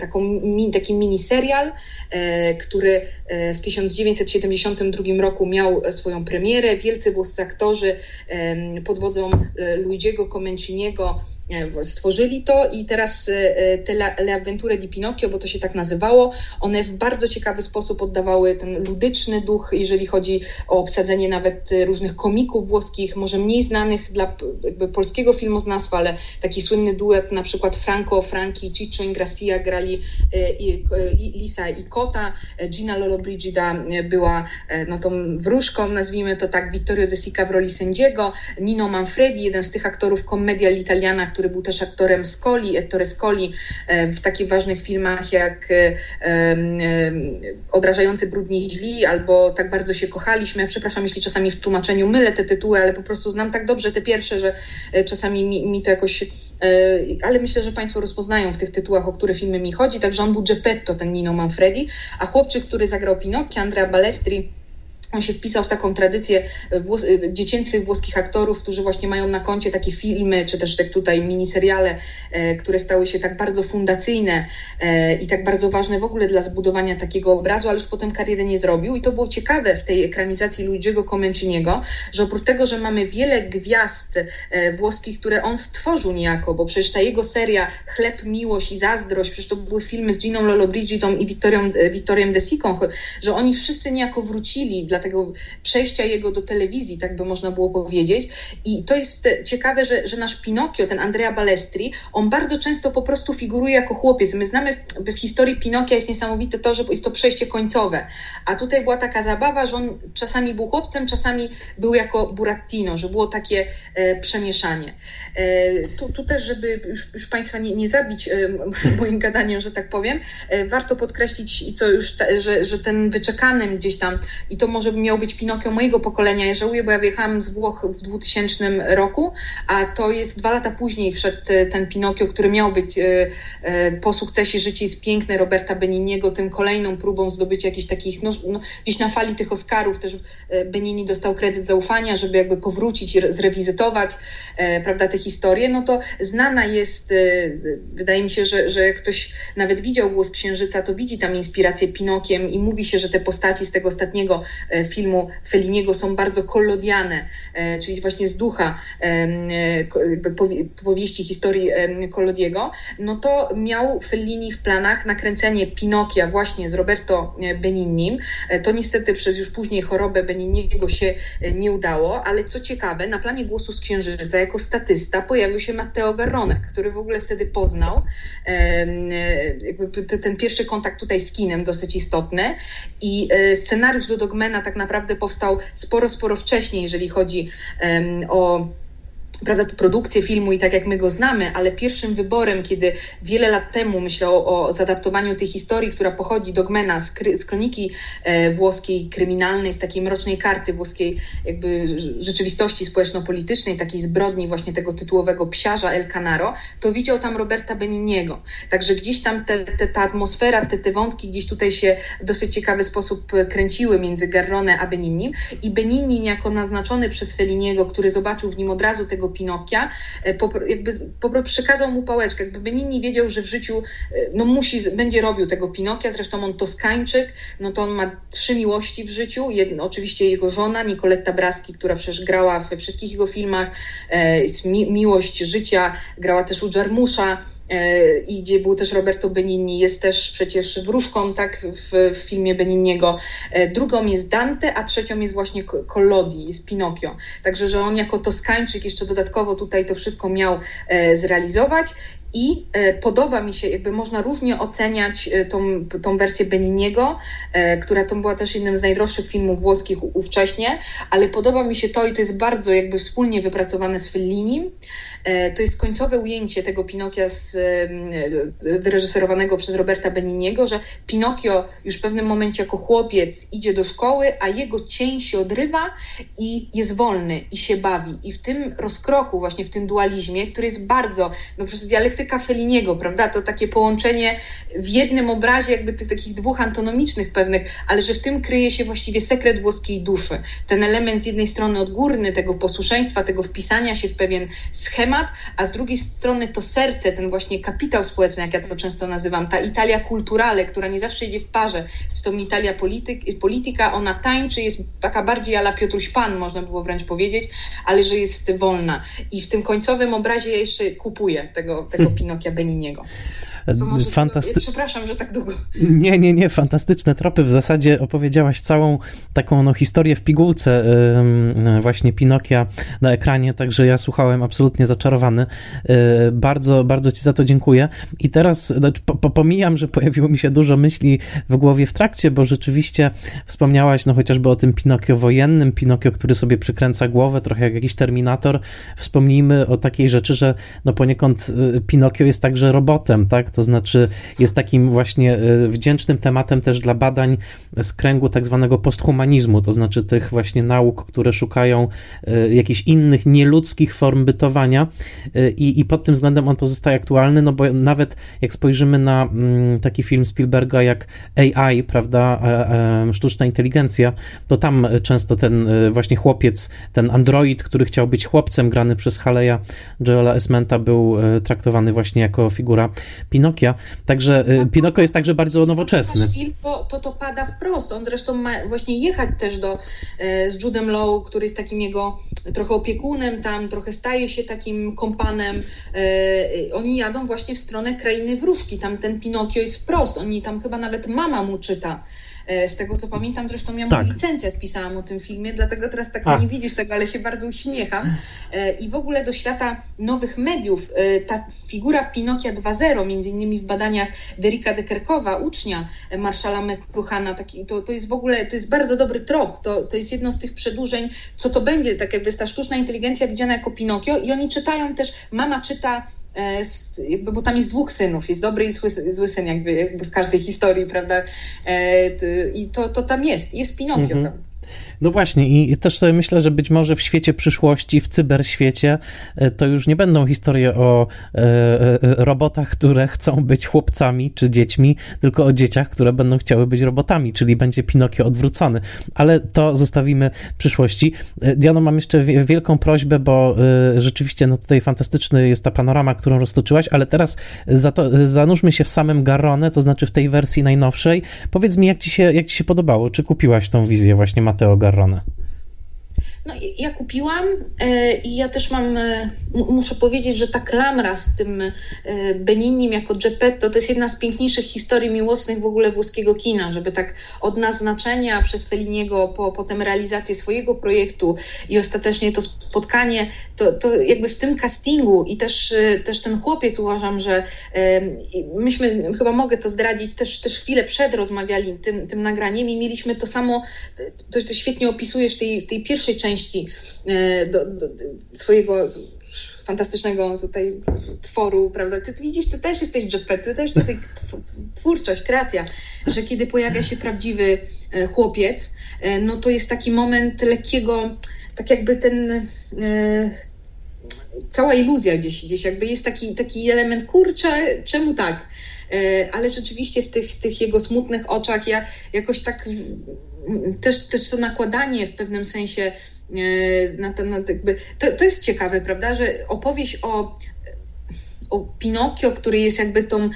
taką, taki miniserial, który w 1972 roku miał swoją premierę. Wielcy włoscy aktorzy pod wodzą Luigiego Comenciniego stworzyli to i teraz e, e, te Le Avventure di Pinocchio, bo to się tak nazywało, one w bardzo ciekawy sposób oddawały ten ludyczny duch, jeżeli chodzi o obsadzenie nawet różnych komików włoskich, może mniej znanych dla jakby polskiego filmoznawstwa, ale taki słynny duet na przykład Franco, Franki, Ciccio Ingrassia grali Lisa i Kota, Gina Lollobrigida była no tą wróżką, nazwijmy to tak, Vittorio De Sica w roli sędziego, Nino Manfredi, jeden z tych aktorów Commedia l'Italiana, który był też aktorem Scoli, Ettore Scoli e, w takich ważnych filmach jak e, e, Odrażający brudni źli albo Tak bardzo się kochaliśmy. Ja przepraszam, jeśli czasami w tłumaczeniu mylę te tytuły, ale po prostu znam tak dobrze te pierwsze, że czasami mi, mi to jakoś ale myślę, że Państwo rozpoznają w tych tytułach, o które filmy mi chodzi. Także on był Geppetto, ten Nino Manfredi, a chłopczyk, który zagrał Pinocchio, Andrea Balestri, on się wpisał w taką tradycję włos dziecięcych włoskich aktorów, którzy właśnie mają na koncie takie filmy, czy też tak tutaj miniseriale, e, które stały się tak bardzo fundacyjne e, i tak bardzo ważne w ogóle dla zbudowania takiego obrazu, ale już potem kariery nie zrobił. I to było ciekawe w tej ekranizacji Luigiego Comenciniego, że oprócz tego, że mamy wiele gwiazd e, włoskich, które on stworzył niejako, bo przecież ta jego seria Chleb, Miłość i Zazdrość, przecież to były filmy z Giną Lollobrigidą i Vittorią, Vittoriem De Sicą, że oni wszyscy niejako wrócili dla tego przejścia jego do telewizji, tak by można było powiedzieć. I to jest ciekawe, że, że nasz Pinokio, ten Andrea Balestri, on bardzo często po prostu figuruje jako chłopiec. My znamy w, w historii Pinokia jest niesamowite to, że jest to przejście końcowe. A tutaj była taka zabawa, że on czasami był chłopcem, czasami był jako Burattino, że było takie e, przemieszanie. E, tu, tu, też, żeby już, już Państwa nie, nie zabić e, [LAUGHS] moim gadaniem, że tak powiem, e, warto podkreślić, i co już, że, że ten wyczekanym gdzieś tam, i to może miał być Pinokio mojego pokolenia. Ja żałuję, bo ja wyjechałam z Włoch w 2000 roku, a to jest dwa lata później wszedł ten Pinokio, który miał być po sukcesie Życie jest piękne Roberta Beniniego, tym kolejną próbą zdobycia jakichś takich, no, no, gdzieś na fali tych Oscarów też Benini dostał kredyt zaufania, żeby jakby powrócić, zrewizytować, prawda, te historię, no to znana jest, wydaje mi się, że, że jak ktoś nawet widział Głos Księżyca, to widzi tam inspirację Pinokiem i mówi się, że te postaci z tego ostatniego filmu Feliniego są bardzo kolodiane, czyli właśnie z ducha powieści historii Collodiego, no to miał Fellini w planach nakręcenie Pinokia właśnie z Roberto Benignim. To niestety przez już później chorobę Benigniego się nie udało, ale co ciekawe, na planie Głosu z Księżyca jako statysta pojawił się Matteo Garrone, który w ogóle wtedy poznał ten pierwszy kontakt tutaj z kinem dosyć istotny i e, scenariusz do Dogmana tak naprawdę powstał sporo, sporo wcześniej, jeżeli chodzi o prawda, produkcję filmu i tak jak my go znamy, ale pierwszym wyborem, kiedy wiele lat temu myślał o zadaptowaniu tej historii, która pochodzi Dogmena z, z kroniki e, włoskiej kryminalnej, z takiej mrocznej karty włoskiej jakby rzeczywistości społeczno-politycznej, takiej zbrodni właśnie tego tytułowego psiarza El Canaro, to widział tam Roberta Beniniego. Także gdzieś tam te, te, ta atmosfera, te, te wątki gdzieś tutaj się w dosyć ciekawy sposób kręciły między Garrone a Beninim i Beninin jako naznaczony przez Feliniego, który zobaczył w nim od razu tego tego Pinokia, e, jakby po przekazał mu pałeczkę, jakby Benini wiedział, że w życiu e, no musi, będzie robił tego Pinokia, zresztą on toskańczyk, no to on ma trzy miłości w życiu, Jedno, oczywiście jego żona Nicoletta Braski, która przecież grała we wszystkich jego filmach, e, mi, miłość życia, grała też u Jarmusza, i gdzie był też Roberto Benigni, jest też przecież wróżką tak, w, w filmie Benigniego. E, drugą jest Dante, a trzecią jest właśnie Collodi, jest Pinokio. Także, że on jako Toskańczyk jeszcze dodatkowo tutaj to wszystko miał e, zrealizować i podoba mi się, jakby można różnie oceniać tą, tą wersję Beniniego, która to była też jednym z najdroższych filmów włoskich ówcześnie, ale podoba mi się to i to jest bardzo jakby wspólnie wypracowane z Fellinim, E, to jest końcowe ujęcie tego Pinokia z, e, wyreżyserowanego przez Roberta Beniniego, że Pinokio już w pewnym momencie jako chłopiec idzie do szkoły, a jego cień się odrywa i jest wolny i się bawi. I w tym rozkroku, właśnie w tym dualizmie, który jest bardzo, no przez dialektyka Feliniego, prawda, to takie połączenie w jednym obrazie jakby tych takich dwóch antonomicznych pewnych, ale że w tym kryje się właściwie sekret włoskiej duszy. Ten element z jednej strony odgórny tego posłuszeństwa, tego wpisania się w pewien schemat, a z drugiej strony to serce, ten właśnie kapitał społeczny, jak ja to często nazywam, ta Italia kulturale, która nie zawsze idzie w parze z tą Italia polityk, polityka, ona tańczy, jest taka bardziej ala Piotruś Pan, można było wręcz powiedzieć, ale że jest wolna. I w tym końcowym obrazie ja jeszcze kupuję tego, tego. Pinokia Beniniego. Fantasty... Przepraszam, że tak długo. Nie, nie, nie, fantastyczne tropy. W zasadzie opowiedziałaś całą taką no, historię w pigułce właśnie Pinokia na ekranie, także ja słuchałem absolutnie zaczarowany. Yy, bardzo, bardzo Ci za to dziękuję. I teraz znaczy, po, pomijam, że pojawiło mi się dużo myśli w głowie w trakcie, bo rzeczywiście wspomniałaś no chociażby o tym Pinokio wojennym, Pinokio, który sobie przykręca głowę, trochę jak jakiś Terminator. Wspomnijmy o takiej rzeczy, że no poniekąd y, Pinokio jest także robotem, tak? To znaczy jest takim właśnie e, wdzięcznym tematem też dla badań z kręgu tak zwanego posthumanizmu, to znaczy tych właśnie nauk, które szukają e, jakichś innych nieludzkich form bytowania. E, i, i pod tym względem on pozostaje aktualny, no bo nawet jak spojrzymy na mm, taki film Spielberga jak AI, prawda, sztuczna inteligencja, to tam często ten właśnie chłopiec, ten android, który chciał być chłopcem grany przez Haleya Joela Esmenta był traktowany właśnie jako figura Pinocchio Pinokia. Także y, no, Pinokio jest także bardzo nowoczesny. Film, to, to, pada wprost. On zresztą ma właśnie jechać też do, e, z Judem Lowe, który jest takim jego trochę opiekunem tam, trochę staje się takim kompanem. E, oni jadą właśnie w stronę krainy wróżki. Tam ten Pinokio jest wprost. Oni tam chyba nawet mama mu czyta. E, z tego co pamiętam, zresztą miałam tak. licencję, pisałam o tym filmie, dlatego teraz tak A. nie widzisz tego, ale się bardzo uśmiecham. E, I w ogóle do świata nowych mediów e, ta figura Pinokia 2.0, między innymi w badaniach Derika Dekerkowa, ucznia Marszala McLuhana, taki, to, to jest w ogóle, to jest bardzo dobry trop, to, to jest jedno z tych przedłużeń, co to będzie, tak jakby ta sztuczna inteligencja widziana jako Pinokio i oni czytają też, mama czyta jakby, bo tam jest dwóch synów, jest dobry i zły, zły syn jakby, jakby w każdej historii, prawda? E, I to, to tam jest, jest Pinokio, mhm. No właśnie i też sobie myślę, że być może w świecie przyszłości, w cyberświecie, e, to już nie będą historie o e, e, robotach, które chcą być chłopcami czy dziećmi, tylko o dzieciach, które będą chciały być robotami, czyli będzie Pinokio odwrócony. Ale to zostawimy przyszłości. Diano, mam jeszcze wielką prośbę, bo rzeczywiście no tutaj fantastyczny jest ta panorama, którą roztoczyłaś, ale teraz za to, zanurzmy się w samym Garrone, to znaczy w tej wersji najnowszej. Powiedz mi, jak ci się, jak ci się podobało? Czy kupiłaś tą wizję właśnie Mateo Garrone? No, ja kupiłam e, i ja też mam, e, muszę powiedzieć, że ta klamra z tym e, Beninim jako Geppetto to jest jedna z piękniejszych historii miłosnych w ogóle włoskiego kina, żeby tak od naznaczenia przez Feliniego po potem realizację swojego projektu i ostatecznie to spotkanie, to, to jakby w tym castingu i też, też ten chłopiec uważam, że myśmy, chyba mogę to zdradzić, też, też chwilę przed rozmawiali tym, tym nagraniem i mieliśmy to samo, to, to świetnie opisujesz tej, tej pierwszej części części e, do, do, do swojego fantastycznego tutaj tworu, prawda? Ty, widzisz, ty też jesteś Geppetto, ty też tutaj twórczość, kreacja, że kiedy pojawia się prawdziwy e, chłopiec, e, no to jest taki moment lekkiego, tak jakby ten cała iluzja gdzieś, gdzieś jakby jest taki, taki element, kurczę, czemu tak? Ale rzeczywiście w tych, tych jego smutnych oczach ja jakoś tak też, też to nakładanie w pewnym sensie na ten, na jakby, to, to jest ciekawe, prawda, że opowieść o, o Pinokio, który jest jakby tą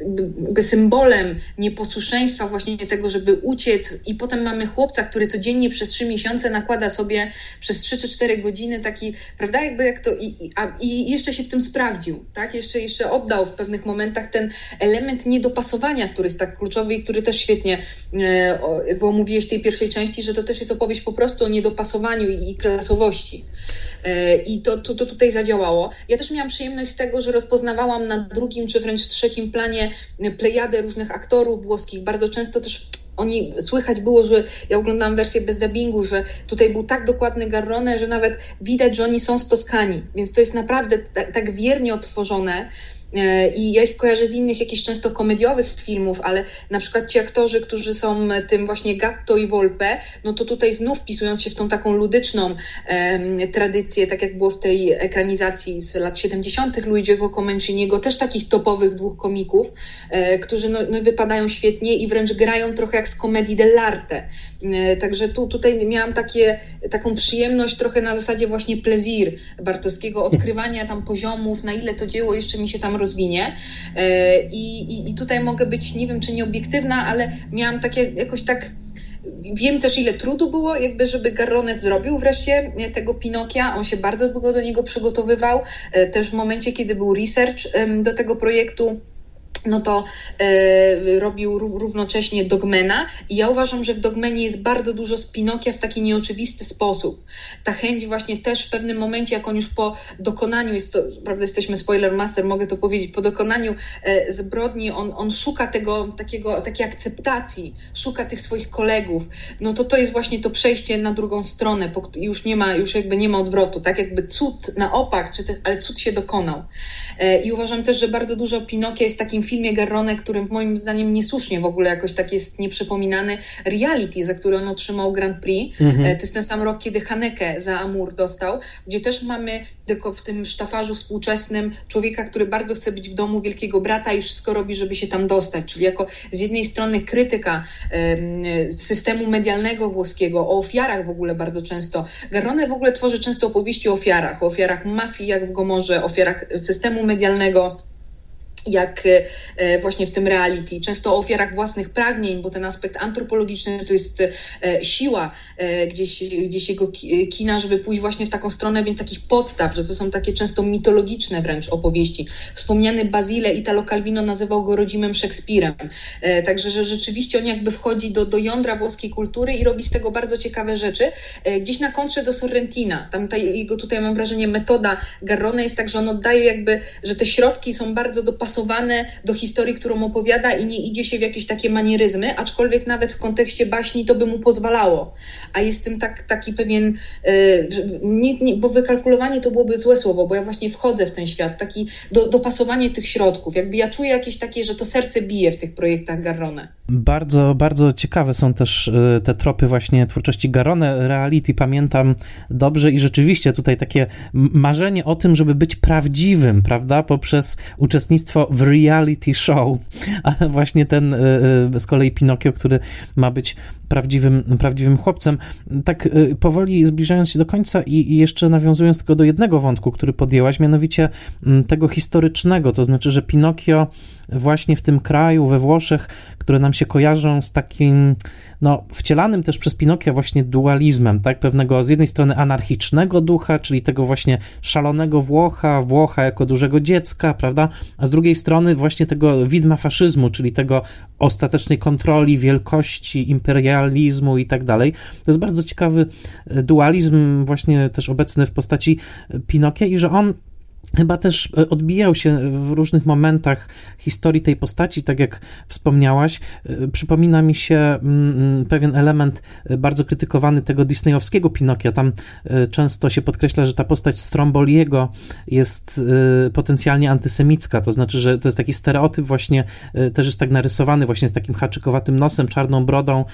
jakby symbolem nieposłuszeństwa, właśnie tego, żeby uciec, i potem mamy chłopca, który codziennie przez trzy miesiące nakłada sobie przez trzy czy cztery godziny taki, prawda, jakby jak to, i, a, i jeszcze się w tym sprawdził, tak, jeszcze, jeszcze oddał w pewnych momentach ten element niedopasowania, który jest tak kluczowy i który też świetnie, e, bo mówiłeś w tej pierwszej części, że to też jest opowieść po prostu o niedopasowaniu i, i klasowości. E, I to, to, to tutaj zadziałało. Ja też miałam przyjemność z tego, że rozpoznawałam na drugim czy wręcz trzecim planie plejadę różnych aktorów włoskich. Bardzo często też oni słychać było, że ja oglądałam wersję bez dubbingu, że tutaj był tak dokładny Garrone, że nawet widać, że oni są z Toskanii. Więc to jest naprawdę tak, tak wiernie otworzone. E, I ja ich kojarzę z innych jakichś często komediowych filmów, ale na przykład ci aktorzy, którzy są tym właśnie Gatto i Volpe, no to tutaj znów wpisując się w tą taką ludyczną tradycję, tak jak było w tej ekranizacji z lat 70. Luigi'ego Comenciniego, też takich topowych dwóch komików, e, którzy no, no wypadają świetnie i wręcz grają trochę jak z komedii dell'arte. E, także tu, tutaj miałam takie, taką przyjemność trochę na zasadzie właśnie plezir Bartowskiego, odkrywania tam poziomów, na ile to dzieło jeszcze mi się tam rozwinie. E, I, i, i tutaj mogę być, nie wiem czy nieobiektywna, ale miałam takie jakoś tak Wiem też, ile trudu było, jakby, żeby Garronet zrobił wreszcie tego Pinokia. On się bardzo długo do niego przygotowywał. E, też w momencie, kiedy był research do tego projektu, no to e, robił równocześnie Dogmena i ja uważam, że w Dogmenie jest bardzo dużo spinokia w taki nieoczywisty sposób. Ta chęć właśnie też w pewnym momencie, jak on już po dokonaniu, jest to, prawda, jesteśmy spoiler master, mogę to powiedzieć, po dokonaniu e, zbrodni, on, on szuka tego, takiego, takiej akceptacji, szuka tych swoich kolegów, no to to jest właśnie to przejście na drugą stronę, już nie ma, już jakby nie ma odwrotu, tak jakby cud na opak, czy te, ale cud się dokonał. E, I uważam też, że bardzo dużo Pinokia jest takim filmie Garrone, którym moim zdaniem niesłusznie w ogóle jakoś tak jest nieprzypominany reality, za który on otrzymał Grand Prix. Mhm. E, to jest ten sam rok, kiedy Haneke za Amur dostał, gdzie też mamy tylko w tym sztafarzu współczesnym człowieka, który bardzo chce być w domu wielkiego brata i wszystko robi, żeby się tam dostać. Czyli jako z jednej strony krytyka systemu medialnego włoskiego, o ofiarach w ogóle bardzo często. Garrone w ogóle tworzy często opowieści o ofiarach, o ofiarach mafii, jak w Gomorze, ofiarach systemu medialnego jak e, właśnie w tym reality, często o ofiarach własnych pragnień, bo ten aspekt antropologiczny to jest e, siła e, gdzieś, gdzieś jego kina, żeby pójść właśnie w taką stronę, więc takich podstaw, że to są takie często mitologiczne wręcz opowieści. Wspomniany Bazile Italo Calvino nazywał go rodzimym Szekspirem. Także, że rzeczywiście on jakby wchodzi do, do jądra włoskiej kultury i robi z tego bardzo ciekawe rzeczy. Gdzieś na kontrze do Sorrentina. Tam ta, jego tutaj mam wrażenie metoda Garrone jest tak, że on oddaje jakby, że te środki są bardzo dopasowane dopasowane do historii, którą opowiada i nie idzie się w jakieś takie manieryzmy, aczkolwiek nawet w kontekście baśni to by mu pozwalało. A jest tym tak, taki pewien, nie, nie, bo wykalkulowanie to byłoby złe słowo, bo ja właśnie wchodzę w ten świat, taki do, dopasowanie tych środków. Jakby ja czuję jakieś takie, że to serce bije w tych projektach Garrone. Bardzo, bardzo ciekawe są też te tropy właśnie twórczości Garrone. Reality pamiętam dobrze i rzeczywiście tutaj takie marzenie o tym, żeby być prawdziwym, prawda, poprzez uczestnictwo w reality show, [LAUGHS] a właśnie ten e, e, z kolei Pinokio, który ma być prawdziwym, prawdziwym chłopcem. Tak e, powoli zbliżając się do końca i, jeszcze nawiązując tylko do jednego wątku, który podjęłaś, mianowicie tego historycznego, to znaczy, że Pinokio właśnie w tym kraju, we Włoszech, które nam się kojarzą z takim, no, wcielanym też przez Pinokia właśnie dualizmem, tak, pewnego z jednej strony anarchicznego ducha, czyli tego właśnie szalonego Włocha, Włocha jako dużego dziecka, prawda, a z drugiej strony właśnie tego widma faszyzmu, czyli tego ostatecznej kontroli, wielkości, imperializmu i tak dalej. To jest bardzo ciekawy dualizm właśnie też obecny w postaci Pinokia i że on chyba też e, odbijał się w różnych momentach historii tej postaci, tak jak wspomniałaś. E, przypomina mi się mm, mm, pewien element e, bardzo krytykowany tego disneyowskiego Pinokia. Tam często się podkreśla, że ta postać Stromboliego jest potencjalnie antysemicka, to znaczy, że to jest taki stereotyp właśnie, też jest tak narysowany właśnie z takim haczykowatym nosem, czarną brodą,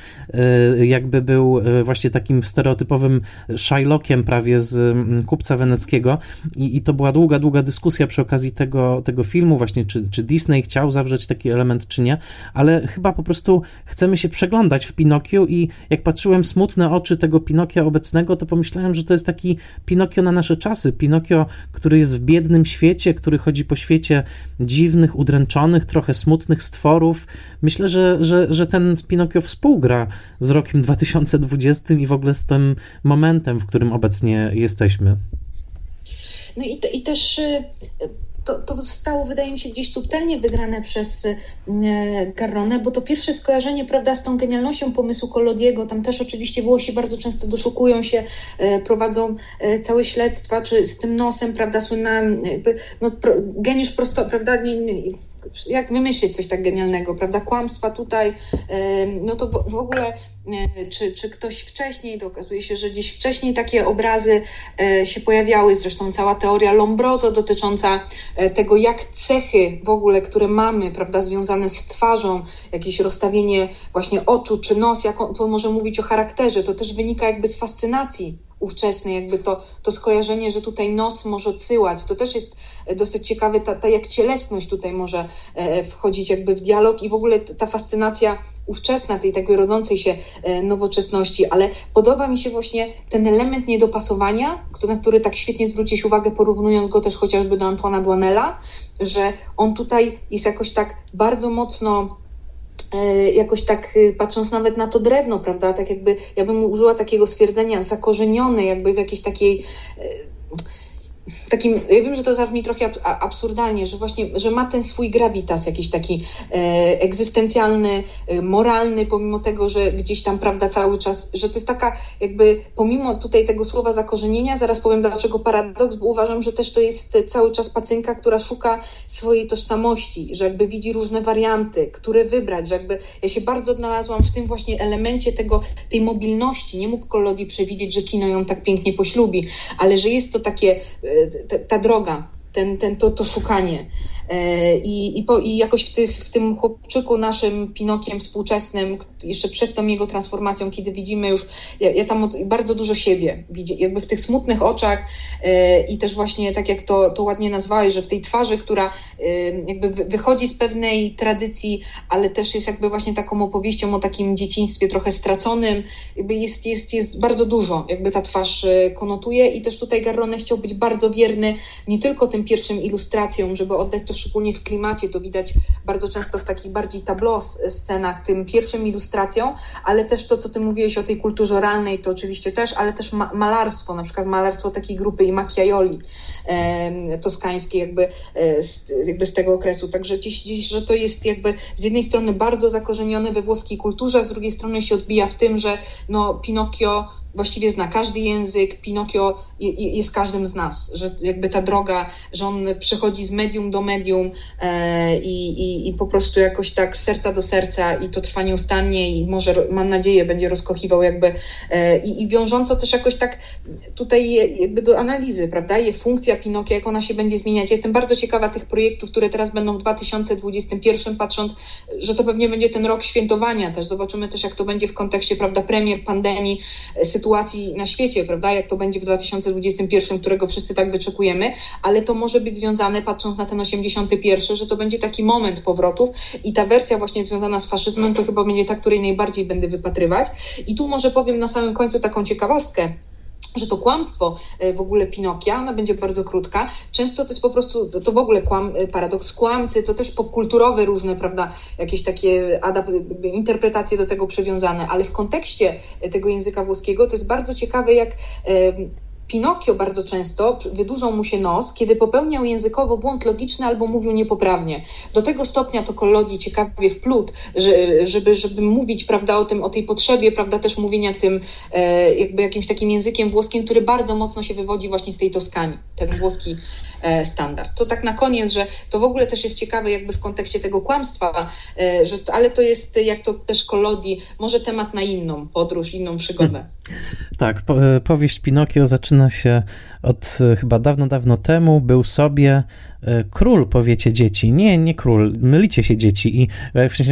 jakby był właśnie takim stereotypowym Shylockiem prawie z mm, kupca weneckiego i, i to była długa, długa dyskusja przy okazji tego, tego filmu, właśnie czy, czy Disney chciał zawrzeć taki element, czy nie, ale chyba po prostu chcemy się przeglądać w Pinokiu i jak patrzyłem smutne oczy tego Pinokia obecnego, to pomyślałem, że to jest taki Pinokio na nasze czasy. Pinokio, który jest w biednym świecie, który chodzi po świecie dziwnych, udręczonych, trochę smutnych stworów. Myślę, że, że, że ten Pinokio współgra z rokiem 2020 i w ogóle z tym momentem, w którym obecnie jesteśmy. No i, i też y, to, to zostało, wydaje mi się, gdzieś subtelnie wygrane przez y, Garronę, bo to pierwsze skojarzenie, prawda, z tą genialnością pomysłu Kolodiego, tam też oczywiście Włosi bardzo często doszukują się, y, prowadzą całe śledztwa, czy z tym nosem, prawda, słynna, no, geniusz prosto, prawda, jak wymyślić coś tak genialnego, prawda, kłamstwa tutaj, no to w, w ogóle czy, czy ktoś wcześniej, to okazuje się, że gdzieś wcześniej takie obrazy e, się pojawiały, zresztą cała teoria Lombroso dotycząca e, tego, jak cechy w ogóle, które mamy, prawda, związane z twarzą, jakieś rozstawienie właśnie oczu czy nos, jak on może mówić o charakterze, to też wynika jakby z fascynacji ówczesnej, jakby to, to skojarzenie, że tutaj nos może odsyłać, to też jest dosyć ciekawe, ta, ta jak cielesność tutaj może e, wchodzić jakby w dialog i w ogóle ta fascynacja ówczesna, tej takiej rodzącej się e, nowoczesności, ale podoba mi się właśnie ten element niedopasowania, na który tak świetnie zwrócić uwagę, porównując go też chociażby do Antoana Duanella, że on tutaj jest jakoś tak bardzo mocno e, jakoś tak y, patrząc nawet na to drewno, prawda, tak jakby ja bym użyła takiego stwierdzenia zakorzenione jakby w jakiejś takiej e, takim, ja wiem, że to zabrzmi trochę absurdalnie, że właśnie, że ma ten swój gravitas jakiś taki e, egzystencjalny, e, moralny, pomimo tego, że gdzieś tam, prawda, cały czas, że to jest taka jakby, pomimo tutaj tego słowa zakorzenienia, zaraz powiem dlaczego paradoks, bo uważam, że też to jest cały czas pacynka, która szuka swojej tożsamości, że jakby widzi różne warianty, które wybrać, że jakby ja się bardzo odnalazłam w tym właśnie elemencie tego, tej mobilności. Nie mógł Kolodi przewidzieć, że kino ją tak pięknie poślubi, ale że jest to takie e, ta, ta droga, ten, ten, to, to szukanie. E, I, i, po, I jakoś w, tych, w tym chłopczyku naszym Pinokiem współczesnym, jeszcze przed tą jego transformacją, kiedy widzimy już, ja, ja tam bardzo dużo siebie, widzę, jakby w tych smutnych oczach e, i też właśnie tak jak to, to ładnie nazwałeś, że w tej twarzy, która e, jakby wychodzi z pewnej tradycji, ale też jest jakby właśnie taką opowieścią o takim dzieciństwie trochę straconym, jakby jest, jest, jest bardzo dużo, jakby ta twarz konotuje i też tutaj Garrone chciał być bardzo wierny nie tylko tym pierwszym ilustracjom, żeby oddać to szczególnie w klimacie, to widać bardzo często w takich bardziej tableau scenach, tym pierwszym ilustracją, ale też to, co ty mówiłeś o tej kulturze oralnej, to oczywiście też, ale też ma malarstwo, na przykład malarstwo takiej grupy i Macchiaioli e, toskańskiej jakby, e, z, jakby z tego okresu. Także dziś, dziś, że to jest jakby z jednej strony bardzo zakorzenione we włoskiej kulturze, a z drugiej strony się odbija w tym, że no, Pinokio właściwie zna każdy język, Pinokio jest każdym z nas, że jakby ta droga, że on przechodzi z medium do medium e, i, i, i po prostu jakoś tak z serca do serca i to trwa nieustannie i może, mam nadzieję, będzie rozkochiwał jakby e, i, i wiążąco też jakoś tak tutaj jakby do analizy, prawda, je funkcja Pinokia, jak ona się będzie zmieniać. Jestem bardzo ciekawa tych projektów, które teraz będą w 2021, patrząc, że to pewnie będzie ten rok świętowania też, zobaczymy też jak to będzie w kontekście, prawda, premier, pandemii, sytuacji na świecie, prawda, jak to będzie w 2021, którego wszyscy tak wyczekujemy, ale to może być związane, patrząc na ten 81, że to będzie taki moment powrotów i ta wersja właśnie związana z faszyzmem to chyba będzie ta, której najbardziej będę wypatrywać. I tu może powiem na samym końcu taką ciekawostkę że to kłamstwo e, w ogóle Pinokia, ona będzie bardzo krótka. Często to jest po prostu, to w ogóle kłam, e, paradoks kłamcy, to też popkulturowe różne, prawda, jakieś takie adap- interpretacje do tego przywiązane, ale w kontekście tego języka włoskiego to jest bardzo ciekawe, jak Pinokio bardzo często wydłużał mu się nos, kiedy popełniał językowo błąd logiczny albo mówił niepoprawnie. Do tego stopnia to Collodi ciekawie wplótł, że, żeby, żeby mówić prawda, o, tym, o tej potrzebie prawda, też mówienia tym e, jakby jakimś takim językiem włoskim, który bardzo mocno się wywodzi właśnie z tej Toskanii, ten włoski standard. To tak na koniec, że to w ogóle też jest ciekawe jakby w kontekście tego kłamstwa, e, że, ale to jest, jak to też Collodi, może temat na inną podróż, inną przygodę. Hmm. Tak, e, powieść Pinokio zaczyna się od e, chyba dawno, dawno temu. Był sobie E, król, powiecie dzieci. Nie, nie król, mylicie się dzieci i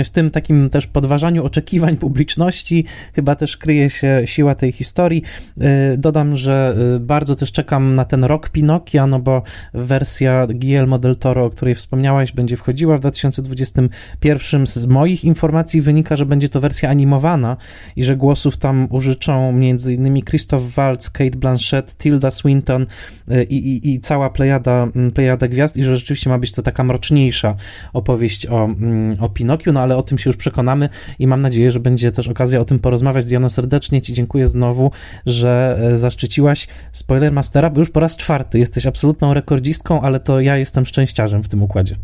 w tym takim też podważaniu oczekiwań publiczności chyba też kryje się siła tej historii. E, dodam, że e, bardzo też czekam na ten rok Pinokia, no bo wersja Guillermo del Toro, o której wspomniałaś, będzie wchodziła w 2021. Z moich informacji wynika, że będzie to wersja animowana i że głosów tam użyczą m.in. Christoph Waltz, Kate Blanchett, Tilda Swinton i, i, i cała plejada, plejada gwiazd i że rzeczywiście ma być to taka mroczniejsza opowieść o, mm, o Pinokiu, no ale o tym się już przekonamy i mam nadzieję, że będzie też okazja o tym porozmawiać. Diano, serdecznie Ci dziękuję znowu, że e, zaszczyciłaś Spoilermastera, bo już po raz czwarty jesteś absolutną rekordzistką, ale to ja jestem szczęściarzem w tym układzie.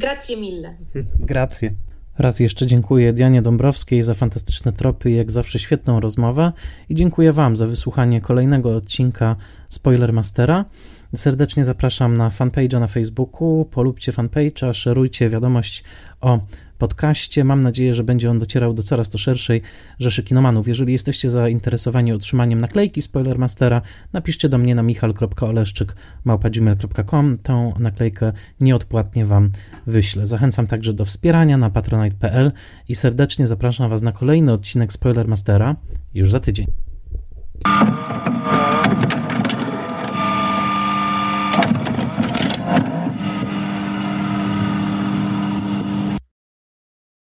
Grazie mille. Grazie. Raz jeszcze dziękuję Dianie Dąbrowskiej za fantastyczne tropy i jak zawsze świetną rozmowę i dziękuję Wam za wysłuchanie kolejnego odcinka Spoilermastera. Serdecznie zapraszam na fanpage'a na Facebooku, polubcie fanpage'a, szerujcie wiadomość o podcaście. Mam nadzieję, że będzie on docierał do coraz to szerszej rzeszy kinomanów. Jeżeli jesteście zainteresowani otrzymaniem naklejki Spoilermastera, napiszcie do mnie na michal.oleszczyk.gmail.com. Tą naklejkę nieodpłatnie Wam wyślę. Zachęcam także do wspierania na patronite.pl i serdecznie zapraszam Was na kolejny odcinek Spoilermastera już za tydzień.